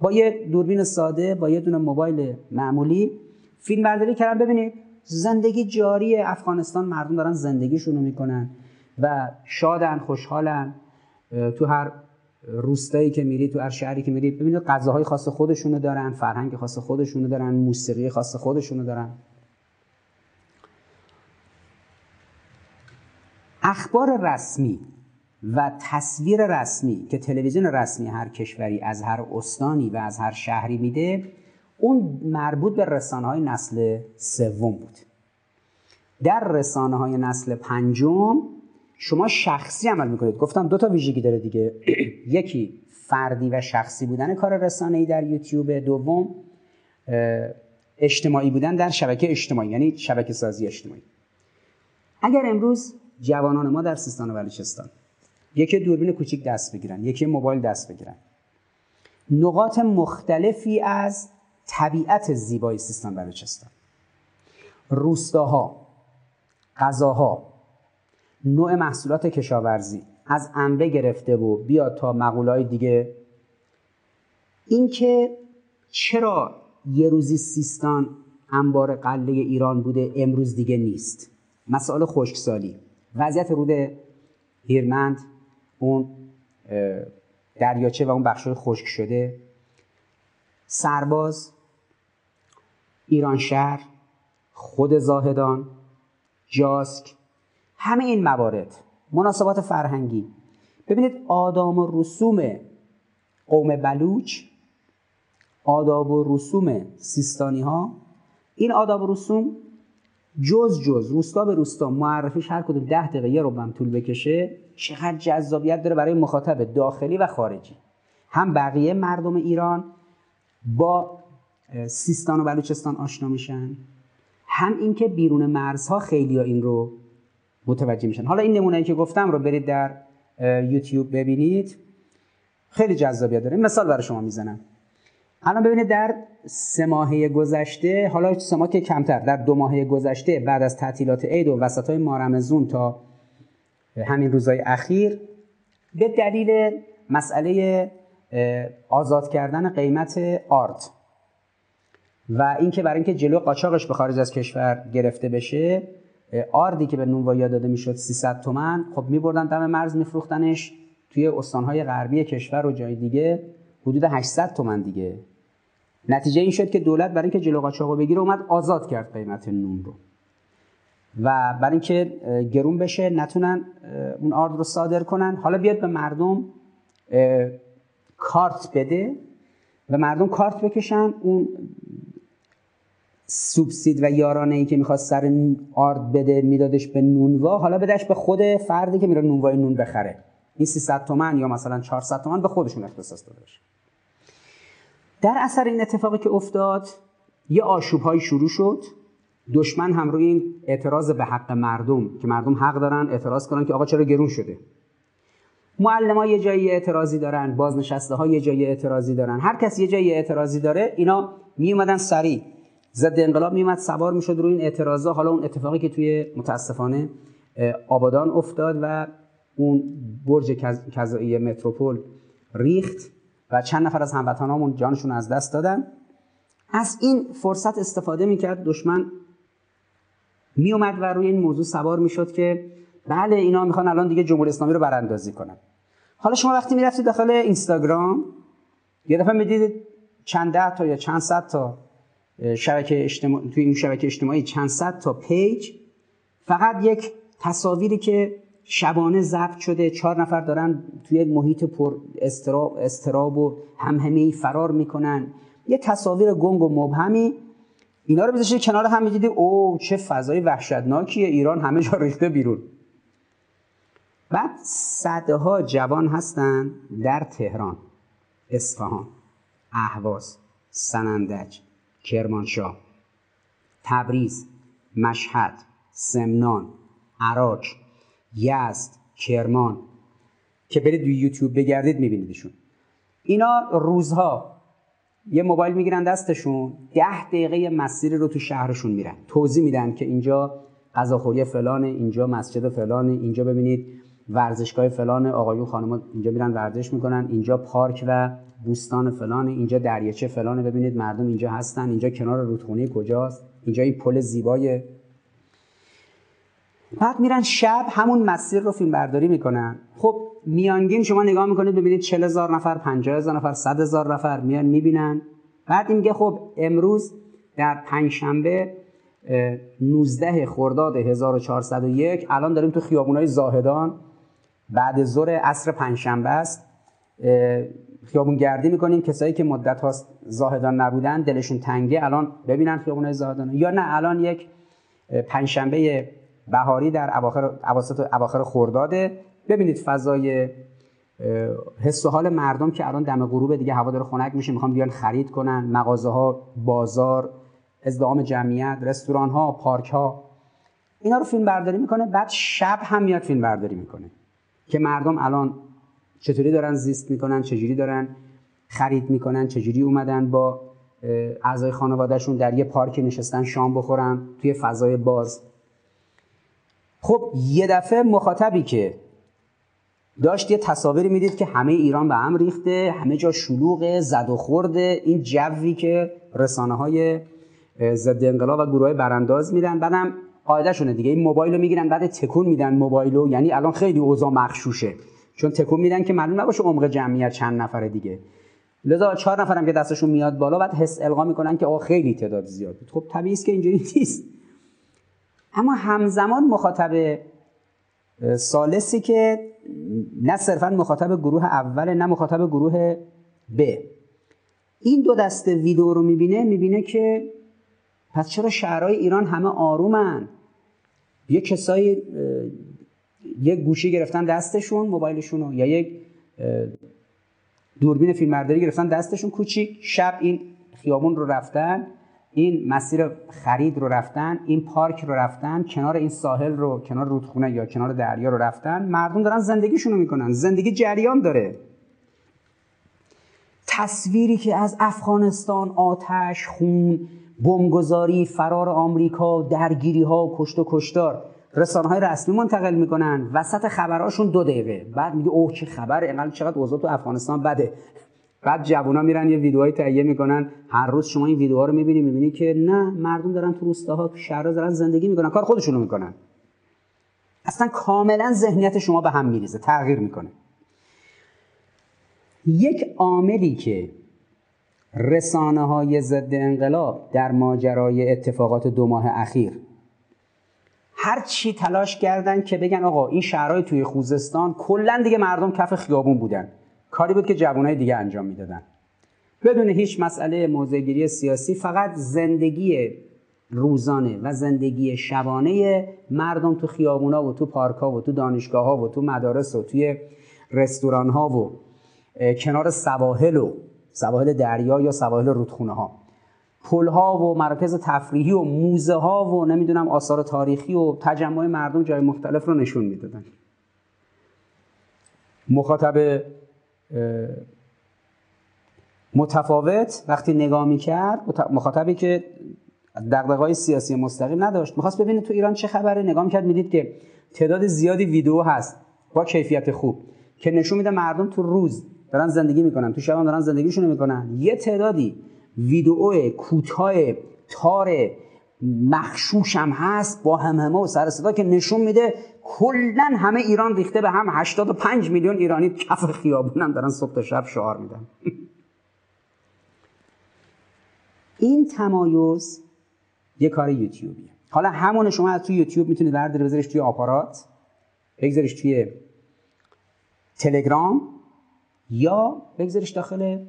با یه دوربین ساده با یه دونه موبایل معمولی فیلم برداری کردن. ببینید زندگی جاری افغانستان مردم دارن زندگیشونو می‌کنن و شادن خوشحالن. تو هر روستایی که میرید تو هر شهری که میرید ببینید غذاهای خاص خودشونو دارن فرهنگ خاص خودشونو دارن موسیقی خاص خودشونو دارن. اخبار رسمی و تصویر رسمی که تلویزیون رسمی هر کشوری از هر استانی و از هر شهری میده اون مربوط به رسانه های نسل سوم بود. در رسانه های نسل پنجم شما شخصی عمل می‌کنید. گفتم دو تا ویژگی داره دیگه. یکی فردی و شخصی بودن کار رسانه ای در یوتیوب. دوم اجتماعی بودن در شبکه اجتماعی یعنی شبکه سازی اجتماعی. اگر امروز جوانان ما در سیستان و بلوچستان یکی دوربین کوچیک دست بگیرن یکی موبایل دست بگیرن نقاط مختلفی از طبیعت زیبای سیستان بلوچستان. روستاها غذاها نوع محصولات کشاورزی. از انبه گرفته و بیاد تا مقولای دیگه. اینکه چرا یه روزی سیستان انبار قله ایران بوده امروز دیگه نیست. مسائل خشکسالی. وضعیت رود هیرمند اون دریاچه و اون بخشای خشک شده. سرباز ایران شهر خود زاهدان جاسک همه این موارد مناسبات فرهنگی. ببینید آدام و رسوم قوم بلوچ آداب و رسوم سیستانی ها این آداب و رسوم جز جز روستا به روستا معرفیش هر کدوم ده دقیقه یه رو طول بکشه چقدر جذابیت داره برای مخاطب داخلی و خارجی. هم بقیه مردم ایران با سیستان و بلوچستان آشنا میشن هم اینکه بیرون مرزها خیلی ها این رو متوجه میشن. حالا این نمونه‌ای که گفتم رو برید در یوتیوب ببینید. خیلی جذابیت داره. مثال برای شما می‌زنم. الان ببینید در سه ماهه گذشته حالا سه ماه که کمتر در دو ماهه گذشته بعد از تعطیلات عید و وسط های مارمزون تا همین روزهای اخیر به دلیل مسئله آزاد کردن قیمت آرد و اینکه برای اینکه جلو قاچاقش به خارج از کشور گرفته بشه آردی که به نونوایی داده می‌شد 300 تومن خب میبردن دم مرز میفروختنش. توی استانهای غربی کشور و جای دیگه حدود 800 تومن دیگه. نتیجه این شد که دولت برای اینکه جلو قاچاق بگیره اومد آزاد کرد قیمت نون رو. و برای اینکه گرون بشه نتونن اون آرد رو صادر کنن. حالا بیاد به مردم کارت بده و مردم کارت بکشن اون سوبسید و یارانه ای که می‌خواست سر آرد بده میدادش به نونوا. حالا بدهش به خود فردی که میره نونوای نون بخره. این 300 تومن یا مثلا 400 تومن به خودشون اختصاص داده در اثر این اتفاقی که افتاد یه آشوب های شروع شد. دشمن هم روی این اعتراض به حق مردم که مردم حق دارن اعتراض کنن که آقا چرا گرون شده. معلم یه جایی اعتراضی دارن بازنشسته ها یه جایی اعتراضی دارن. هر کس یه جایی اعتراضی داره اینا می اومدن سریع. ضد انقلاب میومد سوار می‌شد روی این اعتراضا حالا اون اتفاقی که توی متاسفانه آبادان افتاد و اون برج کذایی متروپول ریخت و چند نفر از هموطنامون جانشون از دست دادن. از این فرصت استفاده می‌کرد دشمن میومد و روی این موضوع سوار می‌شد که بله اینا می‌خوان الان دیگه جمهوری اسلامی رو براندازی کنن. حالا شما وقتی می‌رفتید داخل اینستاگرام یه دفعه می‌دیدید چند ده تا یا چند صد تا شبکه اجتماعی توی این شبکه اجتماعی چند صد تا پیج. فقط یک تصاویری که شبانه ضبط شده. چهار نفر دارن توی یک محیط پر استراب, استراب و همهمه فرار می‌کنن. یه تصاویر گنگ و مبهمی. اینا رو بذاشید کنار هم می‌دیدی. او چه فضای وحشتناکیه. ایران همه جا ریخته بیرون. بعد صدها جوان هستن در تهران. اصفهان. اهواز. سنندج. کرمانشاه. تبریز مشهد سمنان عراق یزد کرمان. که برید روی یوتیوب بگردید میبینیدشون. اینا روزها یه موبایل می‌گیرن دستشون ده دقیقه مسیری رو تو شهرشون میرن. توضیح میدن که اینجا غذاخوری فلانه اینجا مسجد فلانه اینجا ببینید ورزشگاه فلانه آقایون خانم اینجا میرن ورزش می‌کنن اینجا پارک و بوستان فلانه اینجا دریاچه فلانه ببینید مردم اینجا هستن اینجا کنار رودخونه کجاست اینجا این پل زیبای بعد میرن شب همون مسیر رو فیلم برداری می‌کنن. خب میانگین شما نگاه می‌کنید ببینید 40 هزار نفر 50 هزار نفر 100 هزار نفر میان می‌بینن. بعد میگه خب امروز در پنجشنبه 19 خرداد 1401 الان داریم تو خیابونای زاهدان. بعد ظهر عصر پنجشنبه است. خیابون گردی می‌کنیم. کسایی که مدت هاست زاهدان نبودن دلشون تنگه الان ببینن خیابونای زاهدان. یا نه الان یک پنجشنبه بهاری در اواخر اواسط اواخر خرداده. ببینید فضای حس و حال مردم که الان دم غروب دیگه هوا داره خنک میشه می‌خوان بیان خرید کنن. مغازه ها بازار ازدهام جمعیت رستوران ها پارک ها اینا رو فیلم برداری می‌کنه بعد شب هم میاد فیلم برداری می‌کنه. که مردم الان چطوری دارن زیست می‌کنن چجوری دارن خرید می‌کنن چجوری اومدن با اعضای خانوادهشون در یه پارک نشستن شام بخورن توی فضای باز. خب یه دفعه مخاطبی که داشت یه تصاویری می‌دید که همه ایران به هم ریخته همه جا شلوغ زد و خورده. این جوی که رسانه های ضد انقلاب و گروه برانداز میدن. بعدم قاعدهشونه دیگه. این موبایل رو می‌گیرن بعد تکون میدن موبایل یعنی الان خیلی اوضاع مخشوشه. چون تکون میدن که معلوم نباشه عمق جمعیت چند نفر دیگه. لذا چهار نفرم که دستشون میاد بالا بعد حس القا می‌کنن که آقا خیلی تعداد زیاد بود. خب طبیعی است که اینجوری نیست. اما همزمان مخاطب سالسی که نه صرفا مخاطب گروه اول نه مخاطب گروه ب. این دو دسته ویدیو رو می‌بینه می‌بینه که پس چرا شهرهای ایران همه آرومن؟ یه کسایی یک گوشی گرفتن دستشون موبایلشون یا یک دوربین فیلمبرداری گرفتن دستشون. کوچیک شب این خیابون رو رفتن این مسیر خرید رو رفتن این پارک رو رفتن کنار این ساحل رو کنار رودخونه یا کنار دریا رو رفتن. مردم دارن زندگیشون رو می‌کنن. زندگی جریان داره. تصویری که از افغانستان آتش خون بمبگذاری فرار آمریکا درگیری ها کشت و کشتار. رسانه های رسمی منتقل می‌کنن. وسط خبرهاشون دو دقیقه. بعد میگه اوه چه خبره اینقدر چقدر اوضاع تو افغانستان بده. بعد جوونا میرن یه ویدیوهای تهیه می‌کنن. هر روز شما این ویدیوها رو می‌بینی می‌بینی که نه مردم دارن تو روستاها تو شهرها دارن زندگی می‌کنن. کار خودشونو می‌کنن. اصلا کاملا ذهنیت شما به هم میریزه. تغییر می‌کنه. یک عاملی که رسانه های ضد انقلاب در ماجرای اتفاقات دو ماه اخیر هر چی تلاش کردن که بگن آقا این شهرهای توی خوزستان کلا دیگه مردم کف خیابون بودن. کاری بود که جوانای دیگه انجام می‌دادن. بدون هیچ مسئله موضعگیری سیاسی فقط زندگی روزانه و زندگی شبانه مردم تو خیابونا و تو پارکا و تو دانشگاه ها و تو مدارس و توی رستوران ها و کنار سواحل و سواحل دریا یا سواحل رودخونه ها پل ها و مراکز تفریحی و موزه ها و نمی‌دونم آثار تاریخی و تجمع مردم جای مختلف رو نشون می‌دادن. مخاطب متفاوت وقتی نگاه می‌کرد مخاطبی که دقدقای سیاسی مستقیم نداشت می‌خواست ببینه تو ایران چه خبره. نگاه می‌کرد می‌دید که تعداد زیادی ویدیو هست با کیفیت خوب که نشون میده مردم تو روز دارن زندگی می‌کنن تو شبان دارن زندگیشون می‌کنن. یه تعدادی ویدیو کوتاه تار مخشوش هم هست با همه و سر صدا که نشون میده کلا همه ایران ریخته به هم 85 میلیون ایرانی کف خیابون دارن صبح تا شب شعار میدن. این تمایز یه کار یوتیوبیه. حالا همون شما از توی یوتیوب می‌تونید برداری بذاریش توی آپارات بگذاریش توی تلگرام یا بگذاریش داخل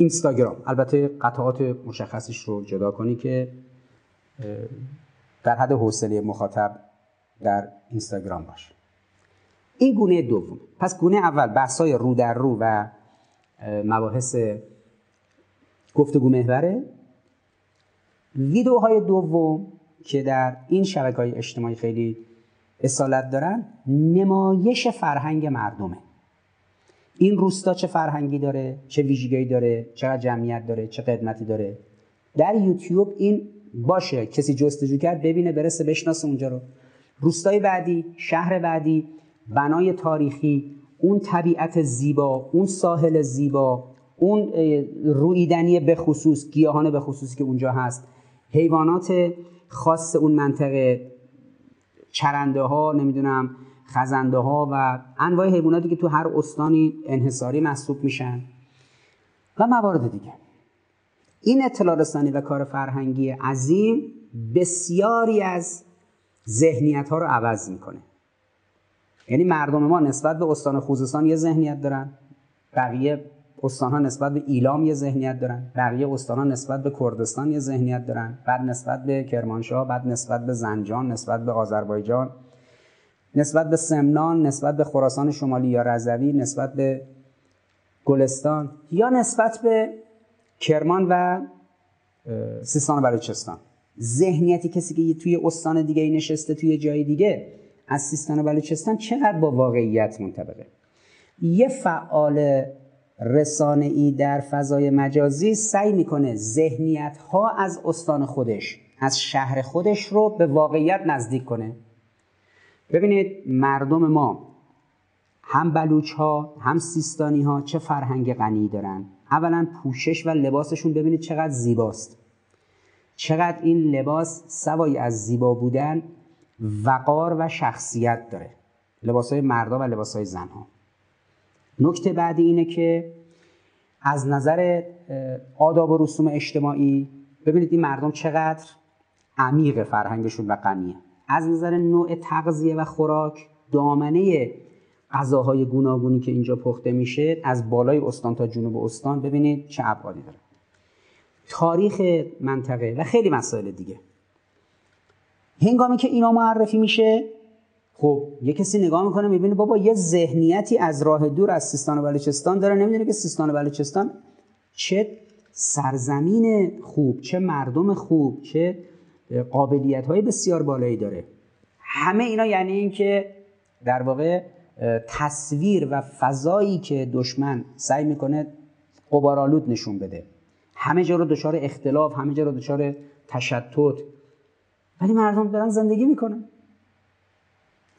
اینستاگرام. البته قطعات مشخصش رو جدا کنی که در حد حوصله مخاطب در اینستاگرام باشه این گونه دوم. پس گونه اول بحثای رو در رو و مباحث گفتگو محوره. ویدیوهای دوم که در این شبکه های اجتماعی خیلی اصالت دارن نمایش فرهنگ مردمه. این روستا چه فرهنگی داره چه ویژگی داره چقدر جمعیت داره چه قدمتی داره. در یوتیوب این باشه کسی جستجو کرد ببینه برسه بشناسه اونجا رو. روستای بعدی شهر بعدی بنای تاریخی اون طبیعت زیبا اون ساحل زیبا اون رویدنی به خصوص گیاهان به خصوصی که اونجا هست. حیوانات خاص اون منطقه چرنده ها نمی‌دونم خزنده ها و انواع حیواناتی که تو هر استانی انحصاری محسوب میشن و موارد دیگه. این اطلاع رسانی و کار فرهنگی عظیم بسیاری از ذهنیت ها رو عوض می‌کنه. یعنی مردم ما نسبت به استان خوزستان یه ذهنیت دارن بقیه استان ها نسبت به ایلام یه ذهنیت دارن بقیه استان ها نسبت به کردستان یه ذهنیت دارن بعد نسبت به کرمانشاه بعد نسبت به زنجان نسبت به آذربایجان. نسبت به سمنان نسبت به خراسان شمالی یا رضوی نسبت به گلستان یا نسبت به کرمان و سیستان و بلوچستان. ذهنیتی کسی که توی استان دیگه نشسته توی جای دیگه از سیستان و بلوچستان چقدر با واقعیت منطبقه؟ یه فعال رسانه ای در فضای مجازی سعی می‌کنه ذهنیت ها از استان خودش از شهر خودش رو به واقعیت نزدیک کنه. ببینید مردم ما هم بلوچ ها هم سیستانی ها چه فرهنگ غنی دارن. اولا پوشش و لباسشون ببینید چقدر زیباست. چقدر این لباس سوای از زیبا بودن وقار و شخصیت داره. لباس های مردا و لباس های زن ها نکته بعدی اینه که از نظر آداب و رسوم اجتماعی ببینید این مردم چقدر عمیق فرهنگشون و غنیه. از نظر نوع تغذیه و خوراک دامنه غذاهای گوناگونی که اینجا پخته میشه از بالای استان تا جنوب استان ببینید چه ابعادی داره. تاریخ منطقه و خیلی مسائل دیگه. هنگامی که اینا معرفی میشه خب یه کسی نگاه می‌کنه می‌بینه بابا یه ذهنیتی از راه دور از سیستان و بلوچستان داره. نمی‌دونه که سیستان و بلوچستان چه سرزمین خوب چه مردم خوب چه قابلیت های بسیار بالایی داره. همه اینا یعنی اینکه در واقع تصویر و فضایی که دشمن سعی می‌کنه قبارالود نشون بده. همه جا رو دچار اختلاف همه جا رو دچار تشتت. ولی مردم دارن زندگی می‌کنن.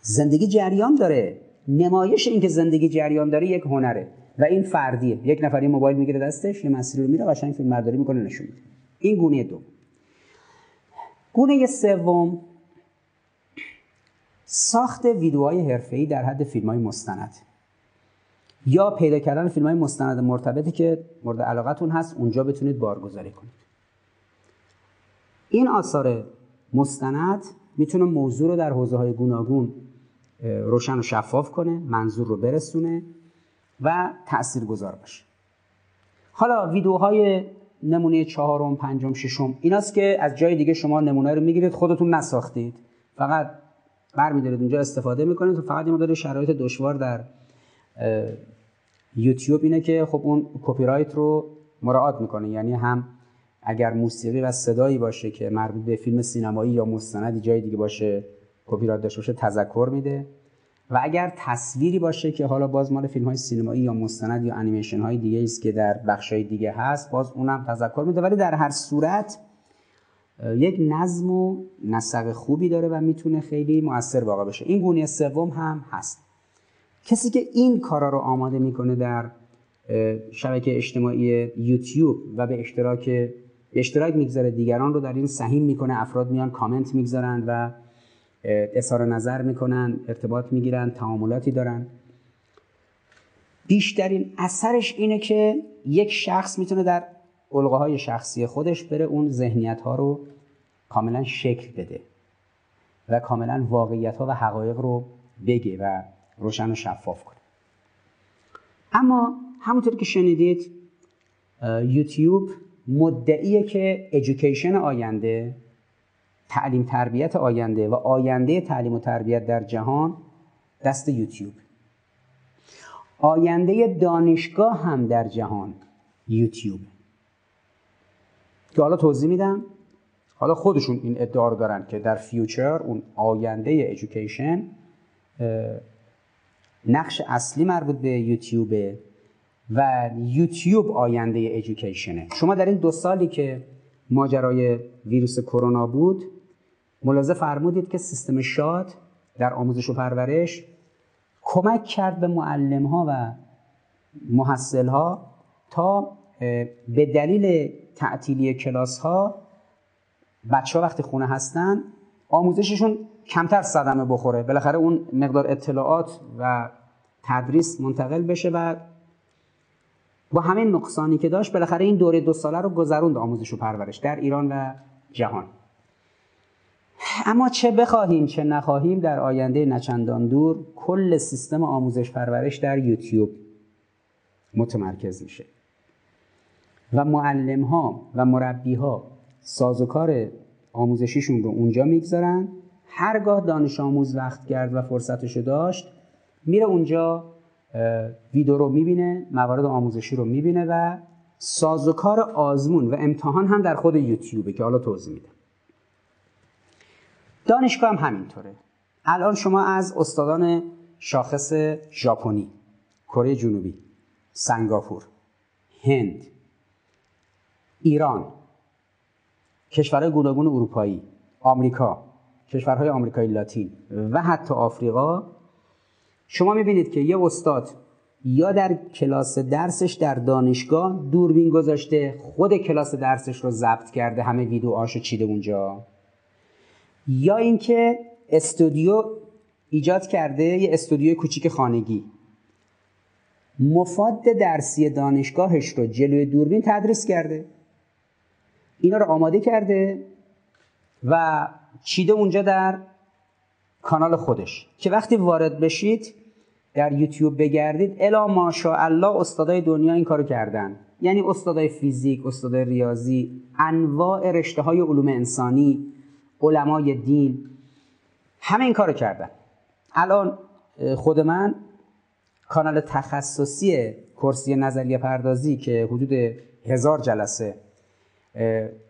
زندگی جریان داره. نمایش اینکه زندگی جریان داره یک هنره و این فردیه. یک نفری موبایل می‌گیره دستش یه مسیری رو میره قشنگ فیلم برداری می‌کنه نشون میده. این گونه دو. گونه سوم ساخت ویدیوهای حرفه‌ای در حد فیلم های مستند. یا پیدا کردن فیلم های مستند مرتبطی که مورد علاقتون هست اونجا بتونید بارگذاری کنید. این آثار مستند می‌تونه موضوع رو در حوزه های گوناگون روشن و شفاف کنه منظور رو برسونه و تأثیر گذار باشه. حالا ویدیوهای نمونه چهارم پنجم ششم. ایناست که از جای دیگه شما نمونه رو می‌گیرید خودتون نساختید. فقط برمیدارید اونجا استفاده می‌کنید و فقط این شرایط دشوار در یوتیوب اینه که خب اون کپی رایت رو مراعات می‌کنه. یعنی هم اگر موسیقی و صدایی باشه که مربوط به فیلم سینمایی یا مستندی جای دیگه باشه کپی رایت داشته باشه تذکر میده. و اگر تصویری باشه که حالا باز مال فیلم های سینمایی یا مستند یا انیمیشن های دیگه است که در بخش های دیگه هست باز اونم تذکر میده. ولی در هر صورت یک نظم و نسق خوبی داره و می‌تونه خیلی موثر واقع بشه. این گونه سوم هم هست. کسی که این کارا رو آماده می‌کنه در شبکه اجتماعی یوتیوب و به اشتراک به اشتراک می‌گذاره دیگران رو در این سهیم می‌کنه افراد میان کامنت می‌گذارن و اظهار نظر می‌کنن ارتباط می‌گیرن تعاملاتی دارن. بیشترین اثرش اینه که یک شخص می‌تونه در علقه های شخصی خودش بره اون ذهنیت ها رو کاملا شکل بده و کاملا واقعیت ها و حقایق رو بگه و روشن و شفاف کنه. اما همونطور که شنیدید یوتیوب مدعیه که ایژوکیشن آینده تعلیم تربیت آینده و آینده تعلیم و تربیت در جهان دست یوتیوب. آینده دانشگاه هم در جهان یوتیوب. که حالا توضیح میدم. حالا خودشون این ادعا رو دارن که در فیوچر اون آینده ایژوکیشن نقش اصلی مربوط به یوتیوبه و یوتیوب آینده ایژوکیشنه شما در این دو سالی که ماجرای ویروس کرونا بود ملاحظه فرمودید که سیستم شاد در آموزش و پرورش کمک کرد به معلم ها و محصل ها تا به دلیل تعطیلی کلاس ها بچه ها وقتی خونه هستن آموزششون کمتر صدمه بخوره. بالاخره اون مقدار اطلاعات و تدریس منتقل بشه و با همین نقصانی که داشت بالاخره این دوره دو ساله رو گذروند آموزش و پرورش در ایران و جهان. اما چه بخواهیم چه نخواهیم در آینده نچندان دور کل سیستم آموزش پرورش در یوتیوب متمرکز میشه. و معلم ها و مربی ها سازوکار آموزشیشون رو اونجا می‌گذارن. هرگاه دانش آموز وقت کرد و فرصتشو داشت میره اونجا ویدیو رو می‌بینه موارد آموزشی رو می‌بینه و سازوکار آزمون و امتحان هم در خود یوتیوبه که حالا توضیح میدم. دانشگاه هم همینطوره. الان شما از استادان شاخص ژاپنی کره جنوبی سنگاپور هند ایران کشورهای گوناگون اروپایی آمریکا کشورهای آمریکایی لاتین و حتی آفریقا شما می‌بینید که یه استاد یا در کلاس درسش در دانشگاه دوربین گذاشته خود کلاس درسش رو ضبط کرده همه ویدیوهاشو چیده اونجا. یا اینکه استودیو ایجاد کرده یه استودیو کوچیک خانگی. مفاد درسی دانشگاهش رو جلوی دوربین تدریس کرده. اینا رو آماده کرده و چیده اونجا در کانال خودش. که وقتی وارد بشید در یوتیوب بگردید الا ماشاءالله استادای دنیا این کارو کردن. یعنی استادای فیزیک استادای ریاضی انواع رشته های علوم انسانی علمای دین. همه این کارو کردن. الان خود من کانال تخصصی کرسی نظریه پردازی که حدود هزار جلسه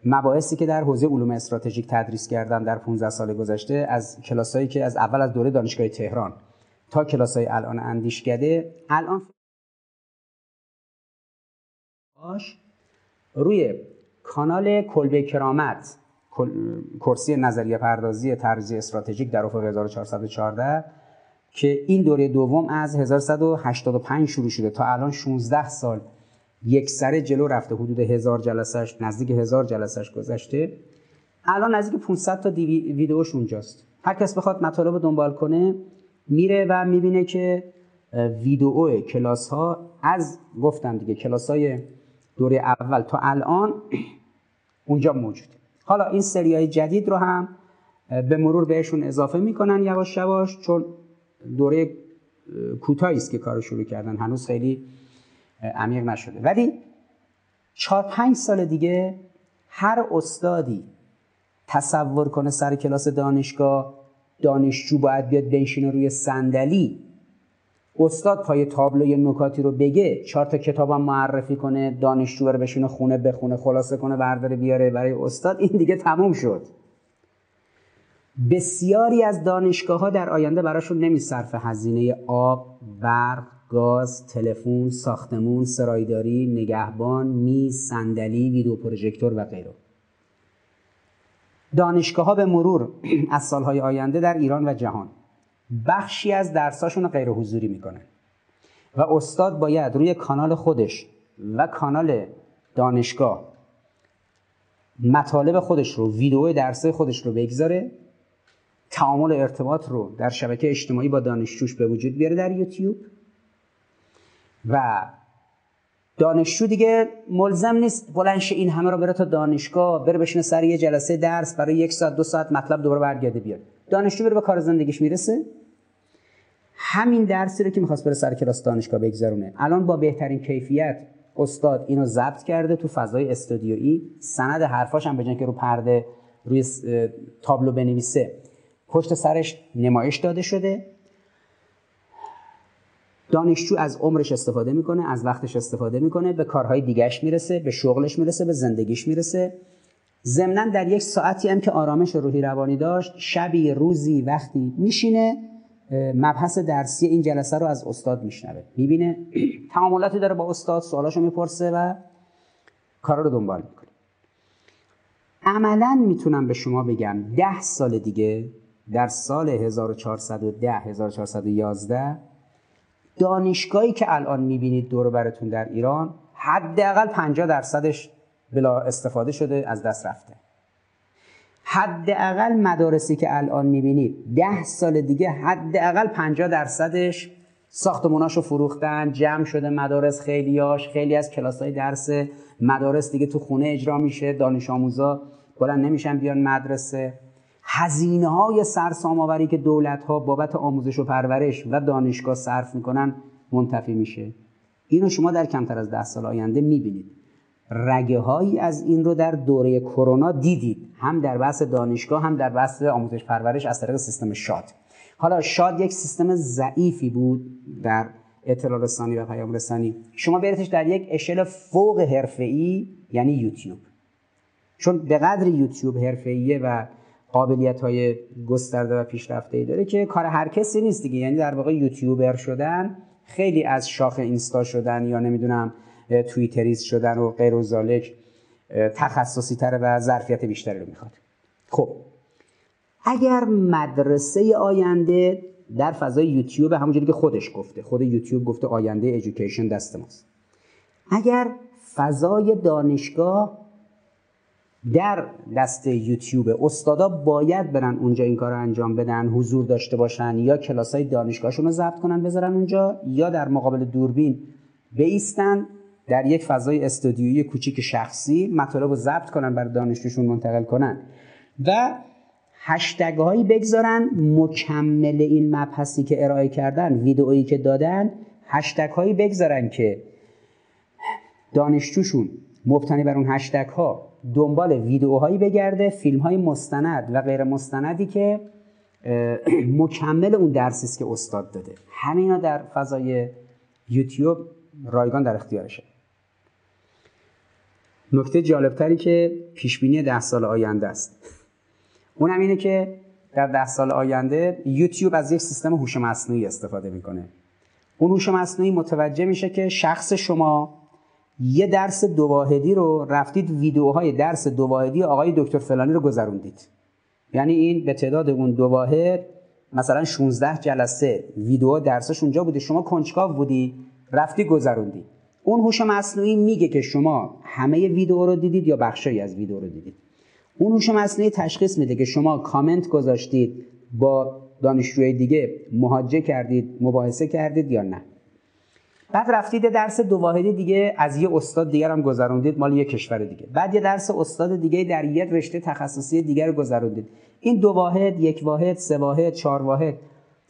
مباحثی که در حوزه علوم استراتژیک تدریس کردم در 15 سال گذشته از کلاسایی که از اول از دوره دانشگاه تهران تا کلاسای الان اندیشکده. الان روی کانال کلبه کرامت کرسی نظریه پردازی ترجیح استراتژیک در افق 1414 که این دوره دوم از 1185 شروع شده تا الان 16 سال یک سره جلو رفته حدود هزار جلسش نزدیک هزار جلسش گذشته. الان نزدیک 500 تا ویدیوش اونجاست. هر کس بخواد مطالب دنبال کنه میره و می‌بینه که ویدیو کلاس ها از گفتم دیگه کلاس های دوره اول تا الان اونجا موجوده. حالا این سری های جدید رو هم به مرور بهشون اضافه می‌کنن یواش یواش چون دوره کوتاهی است که کار شروع کردن هنوز خیلی عمیق نشده. ولی چهار پنج سال دیگه هر استادی تصور کنه سر کلاس دانشگاه دانشجو باید بیاد بنشینه روی صندلی. استاد پای تابلوی نکاتی رو بگه چهار تا کتابم معرفی کنه دانشجو رو بشینه خونه بخونه خلاصه کنه برداره بیاره برای استاد این دیگه تموم شد بسیاری از دانشگاه ها در آینده براشون نمیصرفه هزینه آب، برق، گاز، تلفن، ساختمون، سرایداری، نگهبان، میز، صندلی، ویدیو پروژکتور و غیره. دانشگاه ها به مرور از سالهای آینده در ایران و جهان بخشی از درساشون رو غیر حضوری می‌کنن و استاد باید روی کانال خودش و کانال دانشگاه مطالب خودش رو ویدیو درسه خودش رو بگذاره تعامل ارتباط رو در شبکه اجتماعی با دانشجوش به وجود بیاره در یوتیوب. و دانشجو دیگه ملزم نیست بلنش این همه رو بره تا دانشگاه بره بشینه سر یه جلسه درس برای یک ساعت دو ساعت مطلب دوباره برگرده بیاد. دانشجو بره به کار زندگیش می‌رسه. همین درسی رو که می‌خواست بره سر کلاس دانشگاه بگذرونه. الان با بهترین کیفیت استاد اینو ضبط کرده تو فضای استودیویی. سند حرفاش هم به که رو پرده روی تابلو بنویسه پشت سرش نمایش داده شده. دانشجو از عمرش استفاده می‌کنه از وقتش استفاده می‌کنه به کارهای دیگهش می‌رسه به شغلش می‌رسه به زندگیش می‌رسه. ضمنا در یک ساعتی هم که آرامش روحی روانی داشت شبی روزی وقتی میشینه مبحث درسی این جلسه رو از استاد میشنوه. می‌بینه تعاملاتی داره با استاد سوالاشو می‌پرسه و کارا رو دنبال می‌کنه. عملا می‌تونم به شما بگم ده سال دیگه در سال 1410 1411 دانشگاهی که الان می‌بینید دور براتون در ایران حداقل 50 درصدش بلا استفاده شده از دست رفته. حداقل مدارسی که الان می‌بینید ده سال دیگه حداقل 50 درصدش ساختموناشو فروختن جمع شده مدارس خیلیاش خیلی از کلاس های درس مدارس دیگه تو خونه اجرا میشه دانش آموزا بلند نمیشن بیان مدرسه. هزینه های سرسام که دولت ها بابت آموزش و پرورش و دانشگاه صرف می‌کنن منتفی میشه. اینو شما در کمتر از ده سال آینده می‌بینید. رگه هایی از این رو در دوره کرونا دیدید. هم در بحث دانشگاه هم در بحث آموزش پرورش از طریق سیستم شاد. حالا شاد یک سیستم ضعیفی بود در اطلاع رسانی و پیام رسانی. شما بریدش در یک اشل فوق حرفه‌ای یعنی یوتیوب. چون به قدر یوتیوب حرفه‌ایه و قابلیت های گسترده و پیشرفته ای داره که کار هر کسی نیست دیگه. یعنی در واقع یوتیوبر شدن خیلی از شاخ اینستا شدن یا نمی‌دونم توییتریز شدن و غیر و زالک تخصصی تره و ظرفیت بیشتری رو می‌خواد. خب. اگر مدرسه آینده در فضای یوتیوب همونجوری که خودش گفته خود یوتیوب گفته آینده ایژوکیشن دست ماست. اگر فضای دانشگاه در دست یوتیوب استادا باید برن اونجا این کار رو انجام بدن حضور داشته باشن یا کلاس های دانشگاهشون رو ضبط کنن بذارن اونجا یا در مقابل دوربین بیستن در یک فضای استودیویی کوچیک شخصی مطالب رو ضبط کنن برای دانشجوشون منتقل کنن. و هشتگ هایی بگذارن مکمل این مبحثی که ارائه کردن ویدئویی که دادن هشتگ هایی بگذارن که دانشجوشون مبتنی بر اون هشتگ ها دنبال ویدئوهایی بگرده فیلم های مستند و غیر مستندی که مکمل اون درسی است که استاد داده. همینا در فضای یوتیوب رایگان در اختیارشه. نکته جالبتری که پیشبینی ده سال آینده است. اونم اینه که در ده سال آینده یوتیوب از یک سیستم هوش مصنوعی استفاده می‌کنه. اون هوش مصنوعی متوجه میشه که شخص شما یه درس دواهدی رو رفتید ویدیوهای درس دواهدی آقای دکتر فلانی رو گذروندید. یعنی این به تعداد اون دو واحد مثلا 16 جلسه ویدیو درسش اونجا بوده شما کنجکاو بودی رفتی گذروندی. اون هوش مصنوعی میگه که شما همه ویدیو رو دیدید یا بخشی از ویدیو رو دیدید. اون هوش مصنوعی تشخیص میده که شما کامنت گذاشتید با دانشجوی دیگه مهاجه کردید مباحثه کردید یا نه. بعد رفتید درس دو واحدی دیگه از یه استاد دیگر هم گذروندید مال یه کشور دیگه. بعد یه درس استاد دیگه در یه رشته تخصصی دیگر رو گذروندید. این دو واحد یک واحد سه واحد چهار واحد.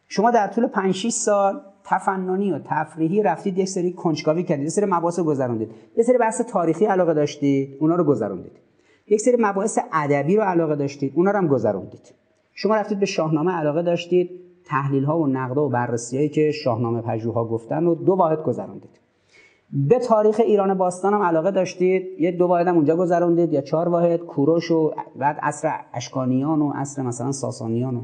شما در طول 5 6 سال تفننی و تفریحی رفتید یک سری کنجکاوی کردید یه سری مباحث گذروندید. یه سری بحث تاریخی علاقه داشتید اونا رو گذروندید. یک سری مباحث ادبی رو علاقه داشتید اونا رو هم گذروندید. شما رفتید به شاهنامه علاقه داشتید تحلیل ها و نقد و بررسی هایی که شاهنامه پژوها گفتن و دو واحد گذروندید. به تاریخ ایران باستان هم علاقه داشتید یه دو واحد هم اونجا گذروندید یا چهار واحد کوروش و بعد عصر اشکانیان و عصر مثلا ساسانیان و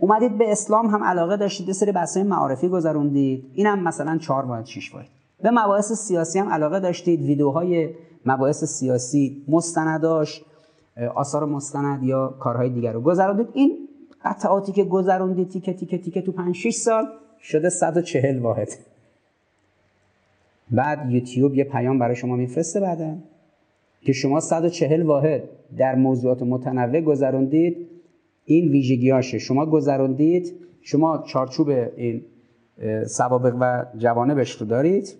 اومدید به اسلام هم علاقه داشتید یه سری بحث‌های معارفی گذروندید. اینم مثلا 4 واحد 6 واحد به مباحث سیاسی هم علاقه داشتید. ویدیوهای مباحث سیاسی مستنداش آثار مستند یا کارهای دیگر رو گذروندید. این قطعاتی که گذروندید تیکه تیکه تیکه تو 5 6 سال شده 140 واحد. بعد یوتیوب یه پیام برای شما میفرسته بعدا که شما 140 واحد در موضوعات متنوع گذروندید. این ویژگیاشه شما گذروندید شما چارچوب این سوابق و جوانبش رو دارید.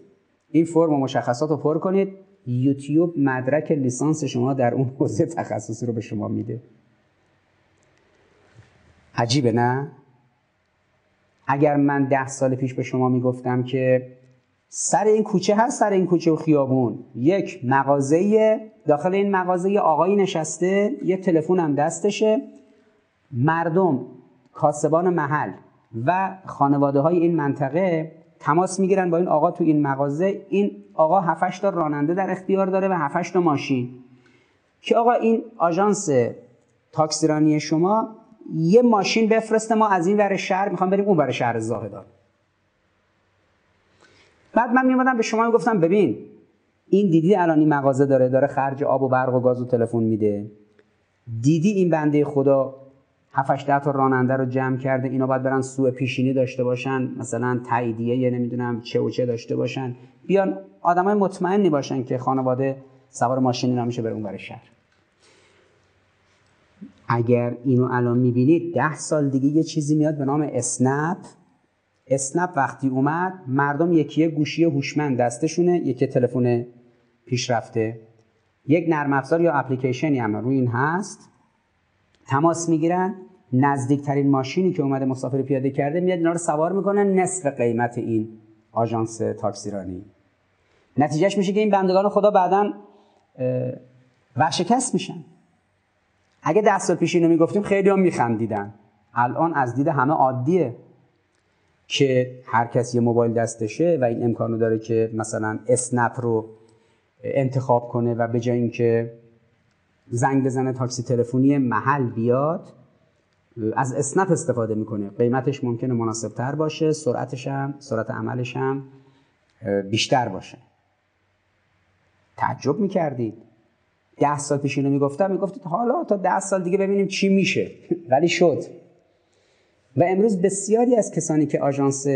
این فرم و مشخصات رو پر کنید. یوتیوب مدرک لیسانس شما در اون حوزه تخصصی رو به شما میده. عجیبه نه؟ اگر من ده سال پیش به شما می‌گفتم که سر این کوچه هست سر این کوچه و خیابون. یک مغازه داخل این مغازه آقایی نشسته یه تلفن هم دستشه. مردم کاسبان محل و خانواده های این منطقه تماس می‌گیرن با این آقا تو این مغازه. این آقا 7 تا راننده در اختیار داره و 7 تا ماشین. که آقا این آژانس تاکسیرانی شما یه ماشین بفرسته ما از این ور شهر می‌خوام بریم اون ور شهر زاهدان. بعد من میومدم به شما می‌گفتم ببین این دیدی الان این مغازه داره داره خرج آب و برق و گاز و تلفن میده؟ دیدی این بنده خدا 7 ده تا راننده رو جمع کرده اینا باید برن سوء پیشینی داشته باشن مثلا تاییدیه یه نمی‌دونم چه و چه داشته باشن. بیان آدمای مطمئنی باشن که خانواده سوار ماشینی نمیشه بره اون شهر. اگر اینو الان می‌بینید ده سال دیگه یه چیزی میاد به نام اسنپ. اسنپ وقتی اومد مردم یکی گوشی هوشمند دستشونه یکی تلفن پیشرفته. یک نرم افزار یا اپلیکیشنی هم روی این هست. تماس می‌گیرن. نزدیکترین ماشینی که اومده مسافر پیاده کرده میاد اینا رو سوار می‌کنن نصف قیمت این آژانس تاکسیرانی. نتیجهش میشه که این بندگان خدا بعدا ورشکست میشن. اگه ده سال پیش اینو می‌گفتیم خیلی هم میخندیدن. الان از دید همه عادیه که هر کسی یه موبایل دستشه و این امکانو داره که مثلا اسنپ رو انتخاب کنه و به جای اینکه زنگ بزنه تاکسی تلفنی محل بیاد از اسنپ استفاده می‌کنه. قیمتش ممکنه مناسب تر باشه سرعتش هم سرعت عملش هم بیشتر باشه. تعجب می‌کردید. ده سال پیش اینو می‌گفتم می‌گفتید حالا تا ده سال دیگه ببینیم چی میشه. ولی شد. و امروز بسیاری از کسانی که آژانس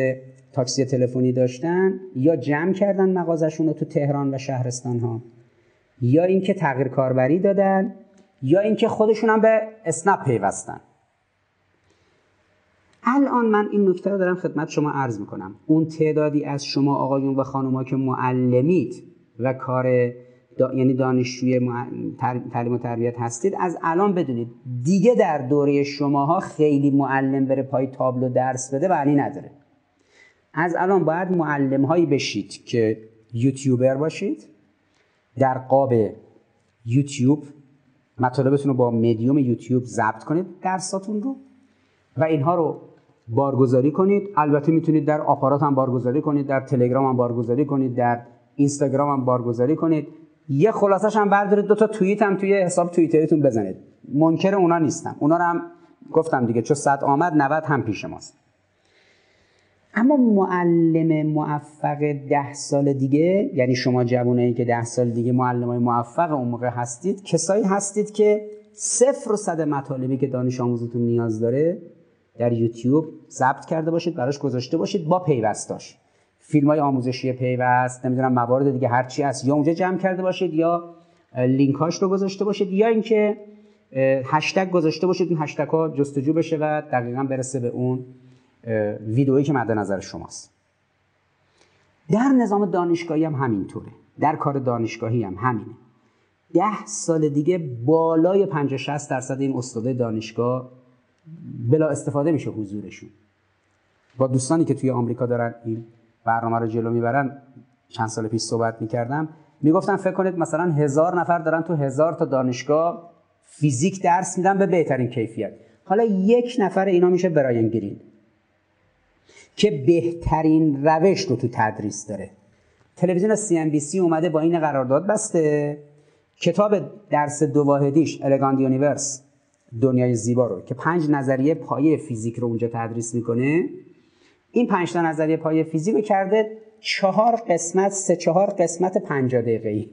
تاکسی تلفنی داشتن یا جمع کردن مغازشون رو تو تهران و شهرستان ها یا اینکه تغییر کاربری دادن یا اینکه خودشون هم به اسنپ پیوستن. الان من این نکته رو دارم خدمت شما عرض می‌کنم. اون تعدادی از شما آقایون و خانوما که معلمید و کار یعنی دانشجوی تعلیم و تربیت هستید از الان بدونید دیگه در دوره شماها خیلی معلم بره پای تابلو درس بده معنی نداره. از الان باید معلم هایی بشید که یوتیوبر باشید در قاب یوتیوب مطالبتون رو با مدیوم یوتیوب ضبط کنید درساتون رو و اینها رو بارگذاری کنید. البته می‌تونید در آپارات هم بارگذاری کنید در تلگرام هم بارگذاری کنید در اینستاگرام هم بارگذاری کنید. یه خلاصش هم بردارید دو تا توییت هم توی حساب توییتریتون بزنید. منکر اونا نیستم اونا رو هم گفتم دیگه چون صد آمد 90 هم پیش ماست. اما معلم موفق ده سال دیگه یعنی شما جوانایی که ده سال دیگه معلم های موفق اون موقع هستید کسایی هستید که صفر و صد مطالبی که دانش آموزتون نیاز داره در یوتیوب ضبط کرده باشید براش گذاشته باشید با پیوستاش. فیلم های آموزشی پیوست نمی‌دونم موارد دیگه هر چی هست یا اونجا جمع کرده باشید یا لینکاش رو گذاشته باشید یا اینکه هشتگ گذاشته باشید این هشتگ ها جستجو بشه و دقیقا برسه به اون ویدئویی که مد نظر شماست. در نظام دانشگاهی هم همینطوره. در کار دانشگاهی هم همینه. ده سال دیگه بالای 50 60 درصد این استاده دانشگاه بلا استفاده میشه حضورشون. با دوستانی که توی آمریکا دارن این برنامه رو جلو می‌برن چند سال پیش صحبت می‌کردم می‌گفتن فکر کنید مثلا هزار نفر دارن تو هزار تا دانشگاه فیزیک درس میدن به بهترین کیفیت. حالا یک نفر اینا میشه براین گرین که بهترین روش رو تو تدریس داره. تلویزیون سی ام بی سی اومده با این قرارداد بسته. کتاب درس دو واحدیش Elegant Universe دنیای زیبا رو که پنج نظریه پایه فیزیک رو اونجا تدریس می‌کنه این پنج تا نظریه پایه فیزیک رو کرده چهار قسمت سه چهار قسمت پنجاه دقیقه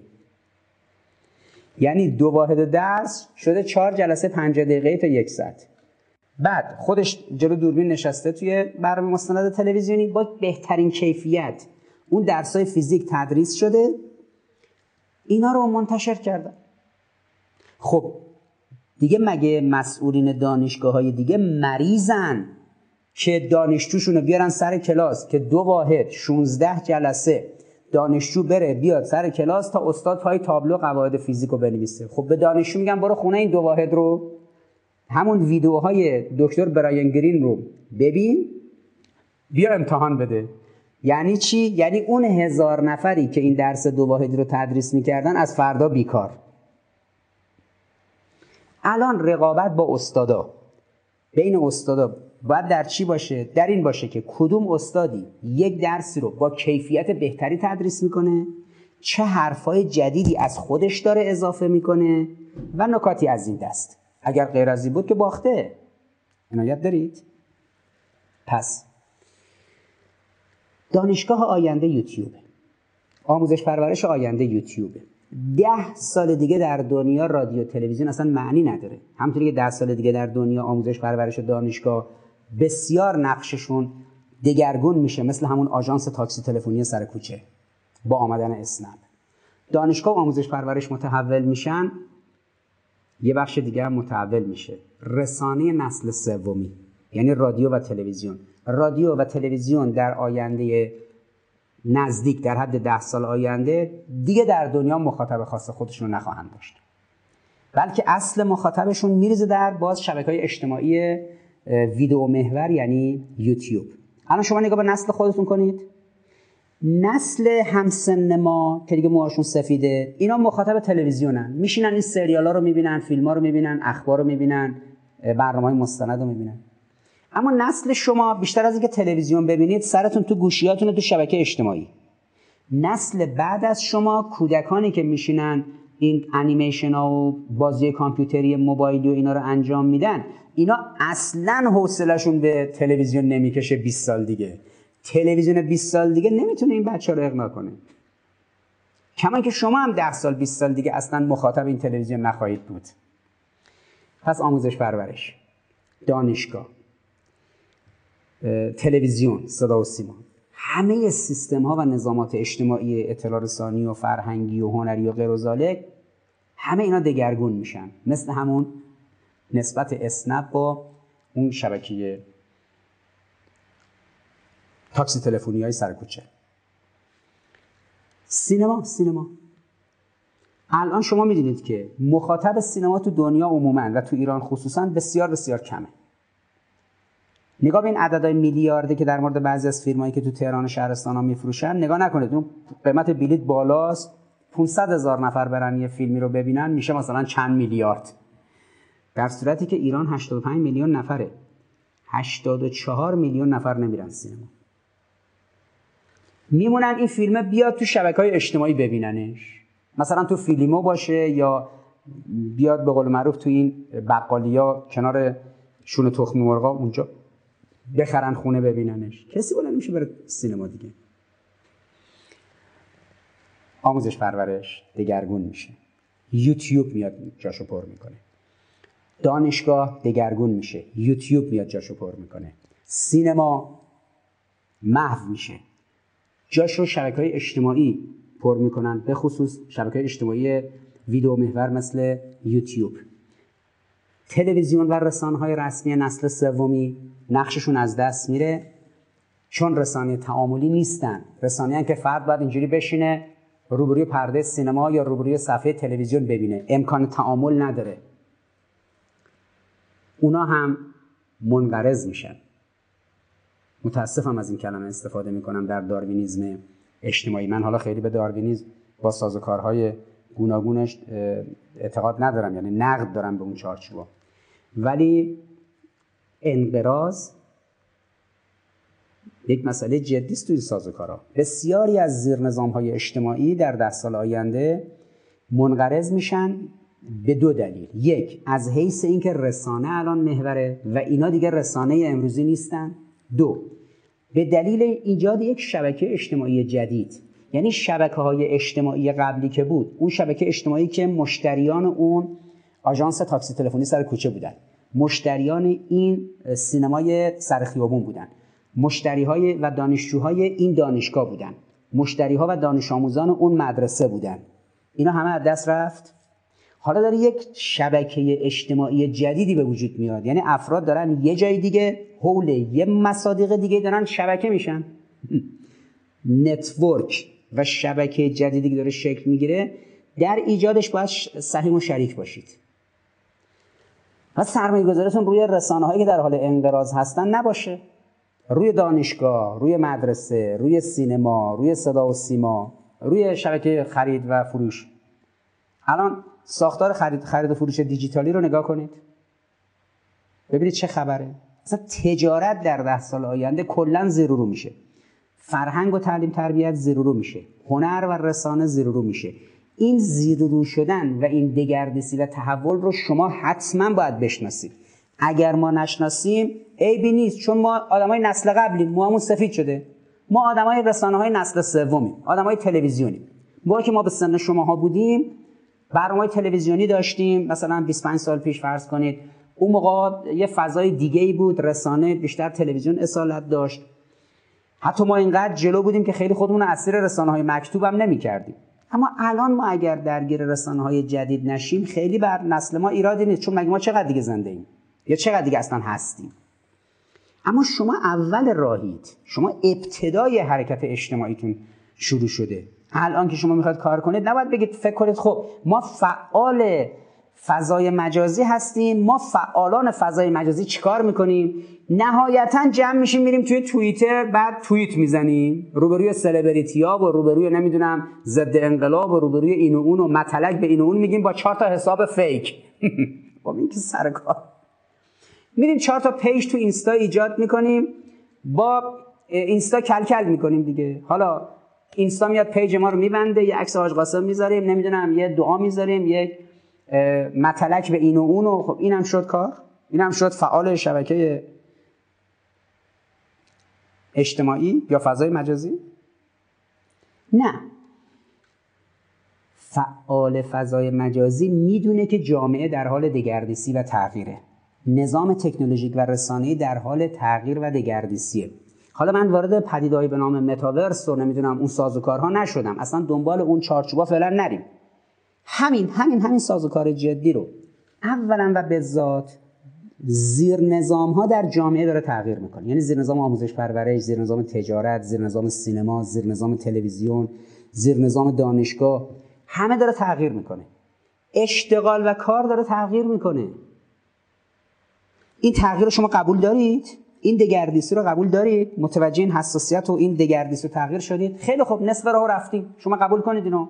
یعنی دو واحد درس شده چهار جلسه پنجاه دقیقه تا یک ساعت. بعد خودش جلو دوربین نشسته توی برنامه مستند تلویزیونی با بهترین کیفیت اون درسای فیزیک تدریس شده. اینا رو منتشر کردن. خب دیگه مگه مسئولین دانشگاه های دیگه مریضن که دانشجوشون رو بیارن سر کلاس که دو واحد 16 جلسه دانشجو بره بیاد سر کلاس تا استاد پای تابلو قواعد فیزیک رو بنویسه. خب به دانشجو میگم برو خونه این دو واحد رو. همون ویدیوهای دکتر براین گرین رو ببین بیا امتحان بده. یعنی چی؟ یعنی اون هزار نفری که این درس دو واحدی رو تدریس می‌کردن از فردا بیکار. الان رقابت با استادا. بین استادا. باید در چی باشه؟ در این باشه که کدوم استادی یک درسی رو با کیفیت بهتری تدریس می‌کنه چه حرفای جدیدی از خودش داره اضافه می‌کنه و نکاتی از این دست. اگر غیر از این بود که باخته. عنایت دارید. پس دانشگاه آینده یوتیوب آموزش پرورش آینده یوتیوب ده سال دیگه در دنیا رادیو تلویزیون اصلا معنی نداره. همونطوری که ده سال دیگه در دنیا آموزش پرورش دانشگاه بسیار نقششون دگرگون میشه. مثل همون آژانس تاکسی تلفنی سر کوچه با آمدن اسنپ. دانشگاه و آموزش پرورش متحول میشن. یه بخش دیگه هم متحول میشه. رسانه نسل سومی یعنی رادیو و تلویزیون. رادیو و تلویزیون در آینده نزدیک در حد ده سال آینده دیگه در دنیا مخاطب خاص خودشون نخواهند داشت. بلکه اصل مخاطبشون میریزه در باز شبکه های اجتماعی ویدیو محور یعنی یوتیوب. الان شما نگاه به نسل خودتون کنید. نسل همسن ما که دیگه موهاشون سفیده اینا مخاطب تلویزیونن. میشینن این سریال ها رو می‌بینن فیلم ها رو می‌بینن اخبار رو می‌بینن برنامه های مستند رو می‌بینن. اما نسل شما بیشتر از اینکه تلویزیون ببینید سرتون تو گوشیاتون تو شبکه اجتماعی. نسل بعد از شما کودکانی که میشینن این انیمیشن ها و بازی کامپیوتری موبایلی و اینا رو انجام میدن اینا اصلا حوصلهشون به تلویزیون نمی‌کشه 20 سال دیگه. تلویزیون 20 سال دیگه نمی‌تونه این بچه رو اقناع کنه. کما که شما هم 10 سال 20 سال دیگه اصلا مخاطب این تلویزیون نخواهید بود. پس آموزش پرورش. دانشگاه. تلویزیون صدا و سیما. همه سیستم ها و نظامات اجتماعی اطلاع رسانی و فرهنگی و هنری و غیر و همه اینا دگرگون میشن. مثل همون نسبت اسنپ با اون شبکه تاکسی تلفنی های سرکوچه سینما سینما. الان شما می‌دونید که مخاطب سینما تو دنیا عموما و تو ایران خصوصا بسیار بسیار کمه. نگاه به این عددهای میلیاردی که در مورد بعضی از فیلمایی که تو تهران و شهرستان ها میفروشن نگاه نکنید. اون قیمت بلیت بالاست. 500 هزار نفر برن یه فیلمی رو ببینن میشه مثلا چند میلیارد. در صورتی که ایران 85 میلیون نفره. 84 میلیون نفر نمیرن سینما. میمونن این فیلم بیاد تو شبکه های اجتماعی ببیننش. مثلا تو فیلیمو باشه یا بیاد به قول معروف تو این بقالیا کنار شون تخم مرغا اونجا بخرن خونه ببیننش. کسی بلند میشه بره سینما دیگه. آموزش پرورش دگرگون میشه. یوتیوب میاد جاشو پر می‌کنه. دانشگاه دگرگون میشه. یوتیوب میاد جاشو پر می‌کنه. سینما محو میشه. جاشو شبکه های اجتماعی پر می‌کنن به خصوص شبکه اجتماعی ویدیو محور مثل یوتیوب. تلویزیون و رسانه های رسمی نسل سومی نقششون از دست میره. چون رسانه تعاملی نیستن. رسانه که فرد باید اینجوری بشینه روبروی پرده سینما یا روبروی صفحه تلویزیون ببینه. امکان تعامل نداره. اونا هم منقرض میشن. متاسفم از این کلمه استفاده می‌کنم در داروینیزم اجتماعی. من حالا خیلی به داروینیزم با سازوکارهای گوناگونش اعتقاد ندارم. یعنی نقد دارم به اون چارچوب ولی انقراض یک مسئله جدی است توی سازوکارها بسیاری از زیر نظام های اجتماعی در ده سال آینده منقرض میشن به دو دلیل. یک از حیث اینکه رسانه الان محوره و اینا دیگه رسانه امروزی نیستن. دو به دلیل ایجاد یک شبکه اجتماعی جدید یعنی شبکه های اجتماعی قبلی که بود اون شبکه اجتماعی که مشتریان اون آژانس تاکسی تلفنی سر کوچه بودن. مشتریان این سینمای سر خیابون بودن. مشتری های و دانشجوهای این دانشگاه بودن. مشتری ها و دانش آموزان اون مدرسه بودن. اینا همه از دست رفت. حالا داره یک شبکه اجتماعی جدیدی به وجود میاد. یعنی افراد دارن یه جای دیگه حول یه مصادیق دیگه دارن شبکه میشن. نتورک و شبکه جدیدی که داره شکل می‌گیره در ایجادش باید سهیم و شریک باشید. و سرمایه گذارتون روی رسانه هایی که در حال انقراض هستن نباشه. روی دانشگاه روی مدرسه روی سینما روی صدا و سیما روی شبکه خرید و فروش. الان ساختار خرید, خرید و فروش دیجیتالی رو نگاه کنید. ببینید چه خبره. اصلا تجارت در ده سال آینده کلا زیر رو میشه. فرهنگ و تعلیم تربیت زیر رو میشه. هنر و رسانه زیر رو میشه. این زیر رو شدن و این دگردیسی و تحول رو شما حتما باید بشناسید. اگر ما نشناسیم عیبی نیست چون ما آدمای نسل قبلیم. موامون سفید شده. ما آدمای رسانه های نسل سومیم. آدمای تلویزیونیم. ما که ما به سن شماها بودیم برنامه تلویزیونی داشتیم. مثلا 25 سال پیش فرض کنید اون موقع یه فضای دیگه ای بود. رسانه بیشتر تلویزیون اصالت داشت. حتی ما اینقدر جلو بودیم که خیلی خودمون اسیر رسانه های مکتوب هم نمی کردیم اما الان ما اگر درگیر رسانه های جدید نشیم خیلی بر نسل ما ایرادی نیست چون مگه ما چقدر دیگه زنده ایم؟ یا چقدر دیگه اصلا هستیم؟ اما شما اول راهید. شما ابتدای حرکت اجتماعیتون شروع شده. الان که شما می‌خواد کار کنید نباید بگید فکر کنید خب ما فعال فضای مجازی هستیم ما فعالان فضای مجازی چیکار می‌کنیم؟ نهایتا جمع میشیم میریم توی توییتر بعد توییت می‌زنیم. روبروی سلبریتی ها و روبروی نمی‌دونم ضد انقلاب و روبروی این و اون و مطلق به این و اون میگیم با چهار تا حساب فیک. با خب این که سر کار. میریم چهار تا page تو اینستا ایجاد می‌کنیم. با اینستا کل کل می‌کنیم دیگه. حالا اینستا میاد page ما رو میبنده یه عکس حاج قاسم می‌ذاریم نمی‌دونم یه دعا می‌ذاریم یک متلک به این و اون و خب اینم شد کار. اینم شد فعال شبکه اجتماعی یا فضای مجازی؟ نه. فعال فضای مجازی می‌دونه که جامعه در حال دگردیسی و تغییره. نظام تکنولوژیک و رسانه‌ای در حال تغییر و دگردیسیه. حالا من وارد پدیدهایی به نام متاورس و نمی‌دونم اون سازوکارها نشدم. اصلا دنبال اون چارچوبا فعلا نریم. همین همین همین سازوکار جدی رو. اولا و به ذات زیر نظام ها در جامعه داره تغییر می‌کنه. یعنی زیر نظام آموزش پرورش زیر نظام تجارت زیر نظام سینما زیر نظام تلویزیون زیر نظام دانشگاه همه داره تغییر می‌کنه. اشتغال و کار داره تغییر می‌کنه. این تغییر رو شما قبول دارید؟ این دگردیسی رو قبول دارید؟ متوجه این حساسیت و این دگردیسی رو تغییر شدید؟ خیلی خوب نصف راه رفتیم. شما قبول کنید اینو؟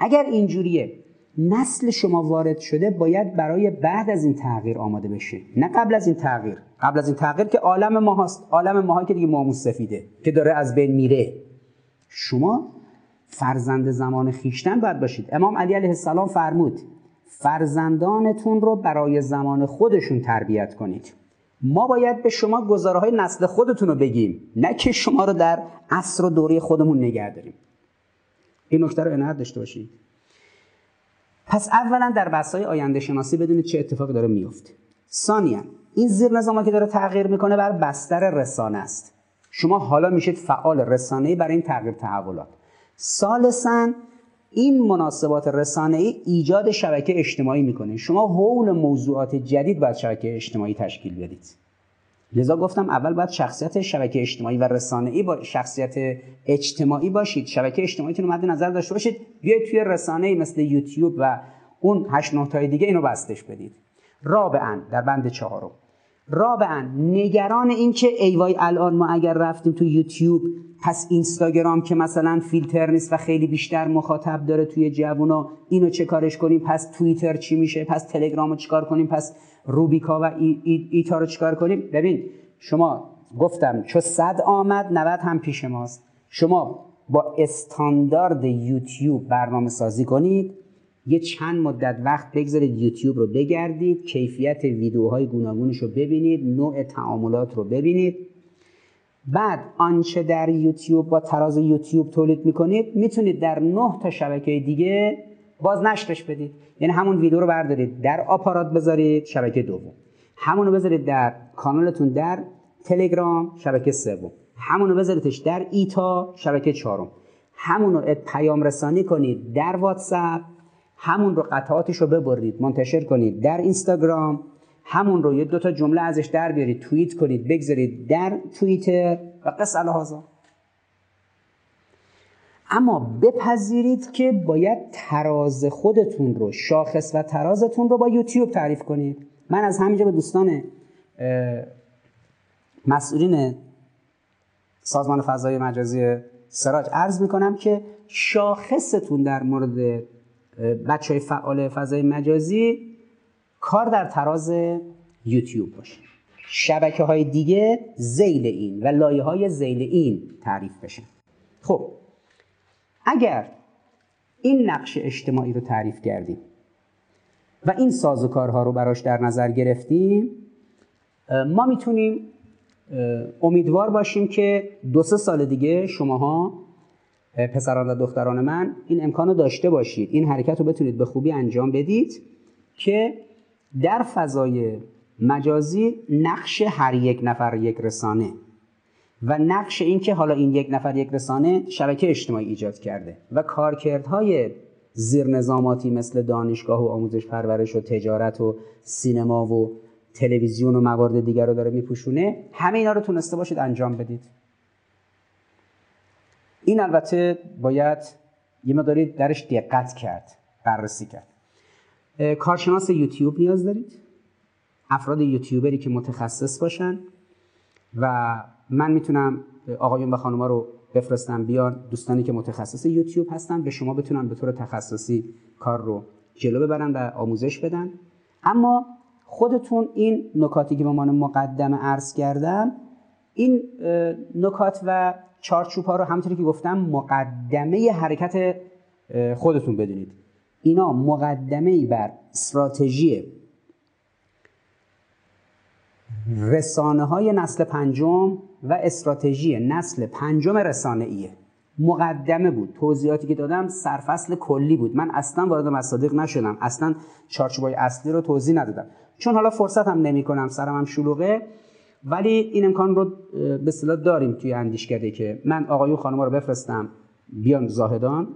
اگر اینجوریه نسل شما وارد شده باید برای بعد از این تغییر آماده بشه. نه قبل از این تغییر. قبل از این تغییر که عالم ما هست عالم ما که دیگه مامون سفیده که داره از بین میره. شما فرزند زمان خیشتن باید باشید. امام علی علیه السلام فرمود فرزندانتون رو برای زمان خودشون تربیت کنید. ما باید به شما گزاره های نسل خودتون رو بگیم نه که شما رو در عصر و دوره خودمون نگه داریم. این نکته رو عنایت داشته باشید. پس اولا در بحث‌های آینده شناسی بدونید چه اتفاقی داره میفته ثانیا این زیر نظامی که داره تغییر می‌کنه بر بستر رسانه است. شما حالا میشید فعال رسانه‌ای برای این تغییر تحولات. ثالثا این مناسبات رسانه ای ایجاد شبکه اجتماعی می‌کنه. شما حول موضوعات جدید باید شبکه اجتماعی تشکیل بدید. لذا گفتم اول باید شخصیت شبکه اجتماعی و رسانه ای با شخصیت اجتماعی باشید. شبکه اجتماعیتون رو مد نظر داشته باشید. بیاید توی رسانه ای مثل یوتیوب و اون هشت نه تای دیگه اینو بستش بدید. رابعا در بند چهارم. رابعا نگران این که ای وای الان ما اگر رفتیم تو یوتیوب پس اینستاگرام که مثلا فیلتر نیست و خیلی بیشتر مخاطب داره توی جوونا اینو چه کارش کنیم؟ پس توییتر چی میشه؟ پس تلگرام رو چیکار کنیم؟ پس روبیکا و ای ای ایتا رو چیکار کنیم؟ ببین شما گفتم چو صد آمد 90 هم پیش ماست. شما با استاندارد یوتیوب برنامه سازی کنید. یه چند مدت وقت بگذارید یوتیوب رو بگردید کیفیت ویدیوهای گوناگونش رو ببینید نوع تعاملات رو ببینید. بعد آنچه در یوتیوب با تراز یوتیوب تولید می‌کنید می‌تونید در نه تا شبکه دیگه باز نشرش بدید. یعنی همون ویدیو رو بردارید در آپارات بذارید شبکه دوم. همونو بذارید در کانالتون در تلگرام شبکه سوم. همونو بذاریدش در ایتا شبکه چهارم. همونو پیام رسانی کنید در واتساپ همون رو قطعاتش رو ببرید منتشر کنید در اینستاگرام. همون رو یه دو تا جمله ازش در بیارید توییت کنید بگذارید در توییتر. و قص الهازا اما بپذیرید که باید تراز خودتون رو شاخص و ترازتون رو با یوتیوب تعریف کنید. من از همینجا به دوستان مسئولین سازمان فضای مجازی سراج عرض می‌کنم که شاخصتون در مورد بچه های فعال فضای مجازی کار در تراز یوتیوب باشه. شبکه های دیگه زیل این و لایه های زیل این تعریف بشن خب اگر این نقش اجتماعی رو تعریف کردیم و این سازوکارها رو براش در نظر گرفتیم ما می‌تونیم امیدوار باشیم که دو سه سال دیگه شماها پسران و دختران من این امکان رو داشته باشید. این حرکت رو بتونید به خوبی انجام بدید که در فضای مجازی نقش هر یک نفر یک رسانه و نقش این که حالا این یک نفر یک رسانه شبکه اجتماعی ایجاد کرده و کارکردهای زیر نظاماتی مثل دانشگاه و آموزش پرورش و تجارت و سینما و تلویزیون و موارد دیگر رو داره میپوشونه. همه اینا رو تونسته باشید انجام بدید. این البته باید یه مقداری درش دقت کرد بررسی کرد. کارشناس یوتیوب نیاز دارید؟ افراد یوتیوبری که متخصص باشن و من می‌تونم آقایون و خانوما رو بفرستم بیان دوستانی که متخصص یوتیوب هستن به شما بتونن به طور تخصصی کار رو جلو ببرن و آموزش بدن. اما خودتون این نکاتی که به عنوان مقدمه عرض کردم این نکات و چارچوب ها رو همونطوری که گفتم مقدمه حرکت خودتون بدونید. اینا مقدمه ای بر استراتژی رسانه های نسل پنجم و استراتژی نسل پنجم رسانه ایه مقدمه بود. توضیحاتی که دادم سرفصل کلی بود. من اصلا وارد مصادیق نشدم. اصلا چارچوبای اصلی رو توضیح ندادم. چون حالا فرصت هم نمی کنم سرم هم شلوغه. ولی این امکان رو به اصطلاح داریم توی اندیشکده که من آقایون خانم رو بفرستم. بیان زاهدان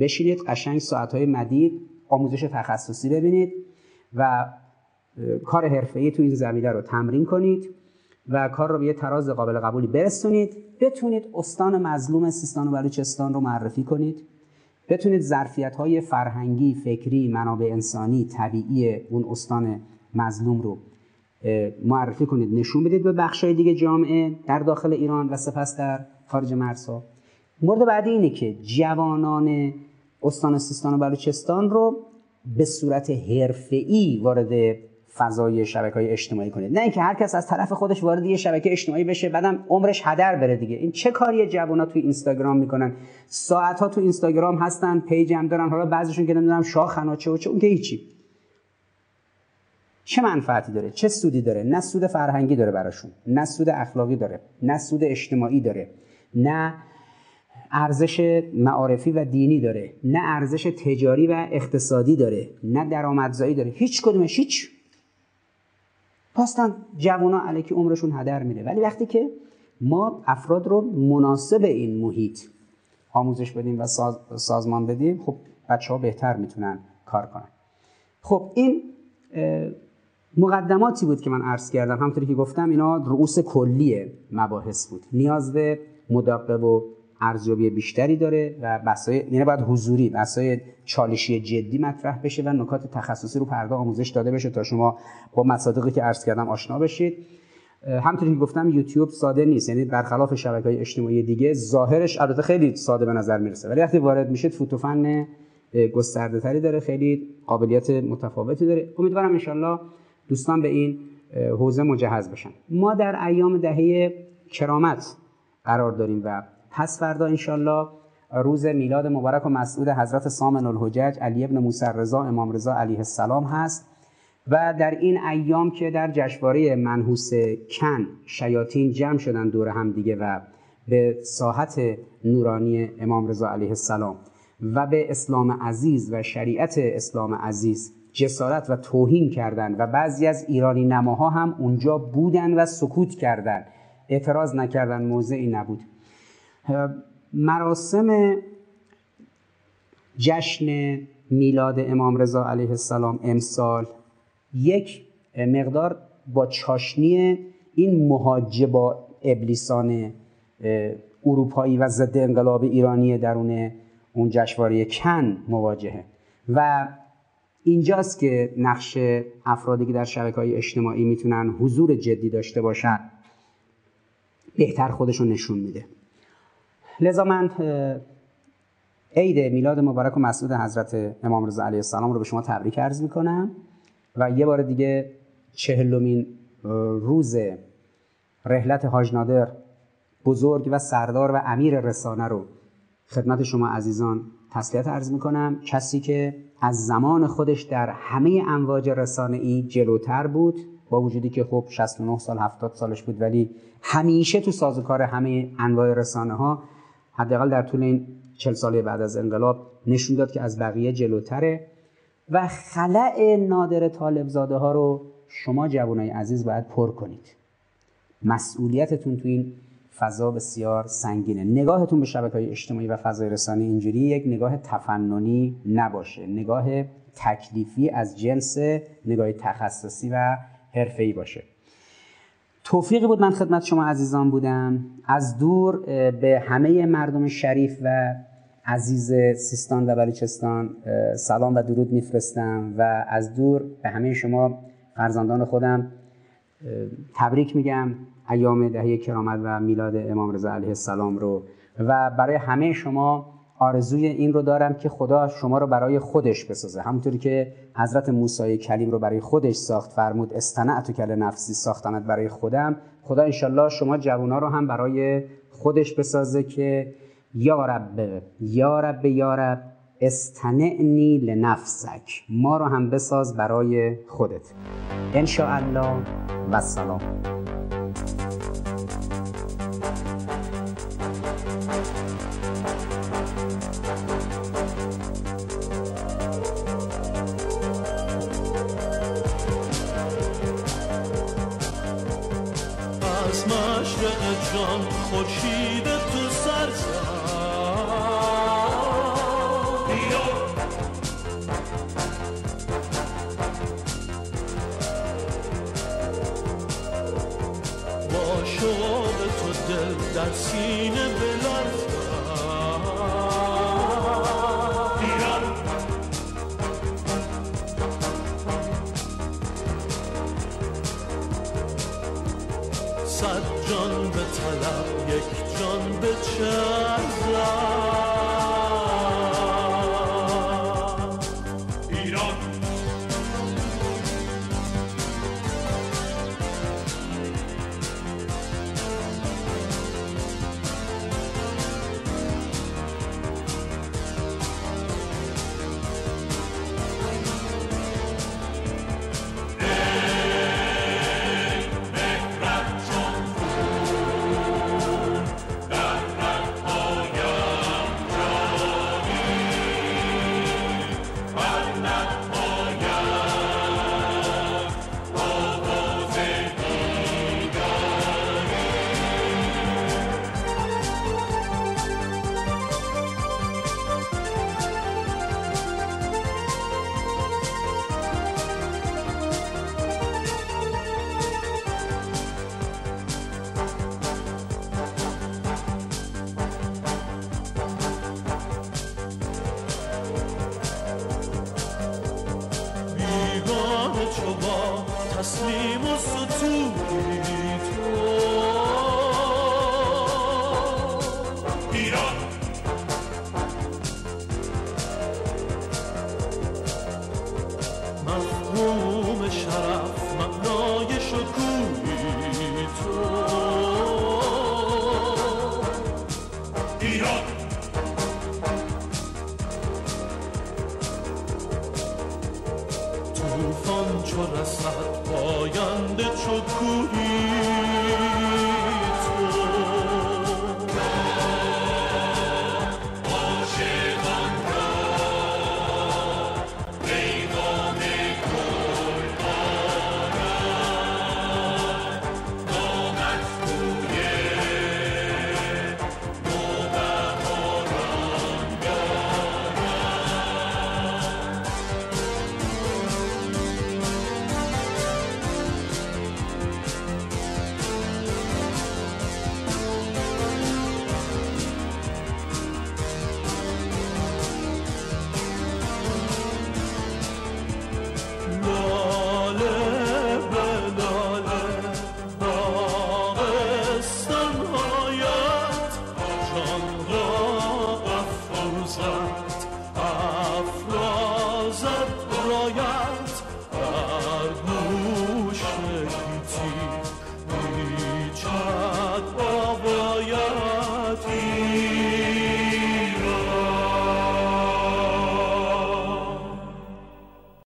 بشینید قشنگ ساعتهای مدید آموزش تخصصی ببینید و کار حرفه‌ای تو این زمینه رو تمرین کنید و کار رو به یه تراز قابل قبولی برسونید. بتونید استان مظلوم سیستان و بلوچستان رو معرفی کنید. بتونید ظرفیت های فرهنگی، فکری، منابع انسانی، طبیعی اون استان مظلوم رو معرفی کنید نشون بدید به بخشای دیگه جامعه در داخل ایران و سپس در خارج مرزها مورد بعدی اینه که جوانان استان سیستان و بلوچستان رو به صورت حرفه‌ای وارد فضای شبکه های اجتماعی کنید. نه اینکه هر کس از طرف خودش وارد یه شبکه اجتماعی بشه بعدم عمرش هدر بره دیگه. این چه کاری جوونا توی اینستاگرام می‌کنن؟ ساعت ها تو اینستاگرام هستن پیج هم دارن. حالا بعضیشون که نمی‌دونم شاخ چه و چه اون که هیچی. چه منفعتی داره؟ چه سودی داره؟ نه سود فرهنگی داره براشون نه سود اخلاقی داره نه سود اجتماعی داره نه ارزش معارفی و دینی داره نه ارزش تجاری و اقتصادی داره نه درآمدزایی داره. هیچ کدومش هیچ. پاستن جوانا علیکی عمرشون هدر میره ولی وقتی که ما افراد رو مناسب این محیط آموزش بدیم و سازمان بدیم خب بچه ها بهتر می‌تونن کار کنن. خب این مقدماتی بود که من عرض کردم. همطوری که گفتم اینا رؤوس کلی مباحث بود. نیاز به مداقه و ارزیابی بیشتری داره و بحثای یعنی باید حضوری بحثای چالشی جدی مطرح بشه و نکات تخصصی رو پرده آموزش داده بشه تا شما با مصادیقی که عرض کردم آشنا بشید. همطوری که گفتم یوتیوب ساده نیست. یعنی برخلاف شبکه های اجتماعی دیگه ظاهرش البته خیلی ساده به نظر می‌رسه. ولی وقتی وارد میشید فوتوفن گسترده تری داره. خیلی قابلیت متفاوتی داره. امیدوارم انشالله دوستان به این حوزه مجهز بشن. ما در ایام دهه کرامت قرار داریم و پس فردا انشالله روز میلاد مبارک و مسعود حضرت سامن الحجج علی ابن موسی رضا امام رضا علیه السلام هست و در این ایام که در جشنواره منحوس کن شیاطین جمع شدن دور هم دیگه و به ساحت نورانی امام رضا علیه السلام و به اسلام عزیز و شریعت اسلام عزیز جسارت و توهین کردند و بعضی از ایرانی نماها هم اونجا بودن و سکوت کردند. اعتراض نکردن موضعی نبود. مراسم جشن میلاد امام رضا علیه السلام امسال یک مقدار با چاشنی این مهاجبا ابلیسان اروپایی و ضد انقلاب ایرانی درون اون جشنواره کن مواجهه. و اینجاست که نقش افرادی که در شبکه های اجتماعی می‌تونن حضور جدی داشته باشن بهتر خودشون نشون میده. لذا من عید میلاد مبارک و مسعود حضرت امام رضا علیه السلام رو به شما تبریک عرض می‌کنم و یه بار دیگه چهلمین روز رحلت حاج نادر بزرگ و سردار و امیر رسانه رو خدمت شما عزیزان تسلیت عرض می‌کنم. کسی که از زمان خودش در همه امواج رسانه ای جلوتر بود با وجودی که خب 69 سال 70 سالش بود ولی همیشه تو سازوکار همه انواع رسانه ها حداقل در طول این 40 سال بعد از انقلاب نشون داد که از بقیه جلوتره. و خلع نادر طالب زاده ها رو شما جوانای عزیز باید پر کنید. مسئولیتتون تو این فضا بسیار سنگینه. نگاهتون به شبکه های اجتماعی و فضای رسانه اینجوری یک نگاه تفننی نباشه. نگاه تکلیفی از جنس نگاه تخصصی و حرفه‌ای باشه. توفیقی بود من خدمت شما عزیزان بودم. از دور به همه مردم شریف و عزیز سیستان و بلوچستان سلام و درود میفرستم و از دور به همه شما فرزندان خودم تبریک میگم. ایام دهه کرامت و میلاد امام رضا علیه السلام رو. و برای همه شما آرزوی این رو دارم که خدا شما رو برای خودش بسازه. همونطوری که حضرت موسی کلیم رو برای خودش ساخت فرمود استنعت کل نفسی ساختمت برای خودم. خدا انشالله شما جوونا رو هم برای خودش بسازه که یا رب یا رب یا رب استنعنی لنفسک. ما رو هم بساز برای خودت. انشاءالله و سلام.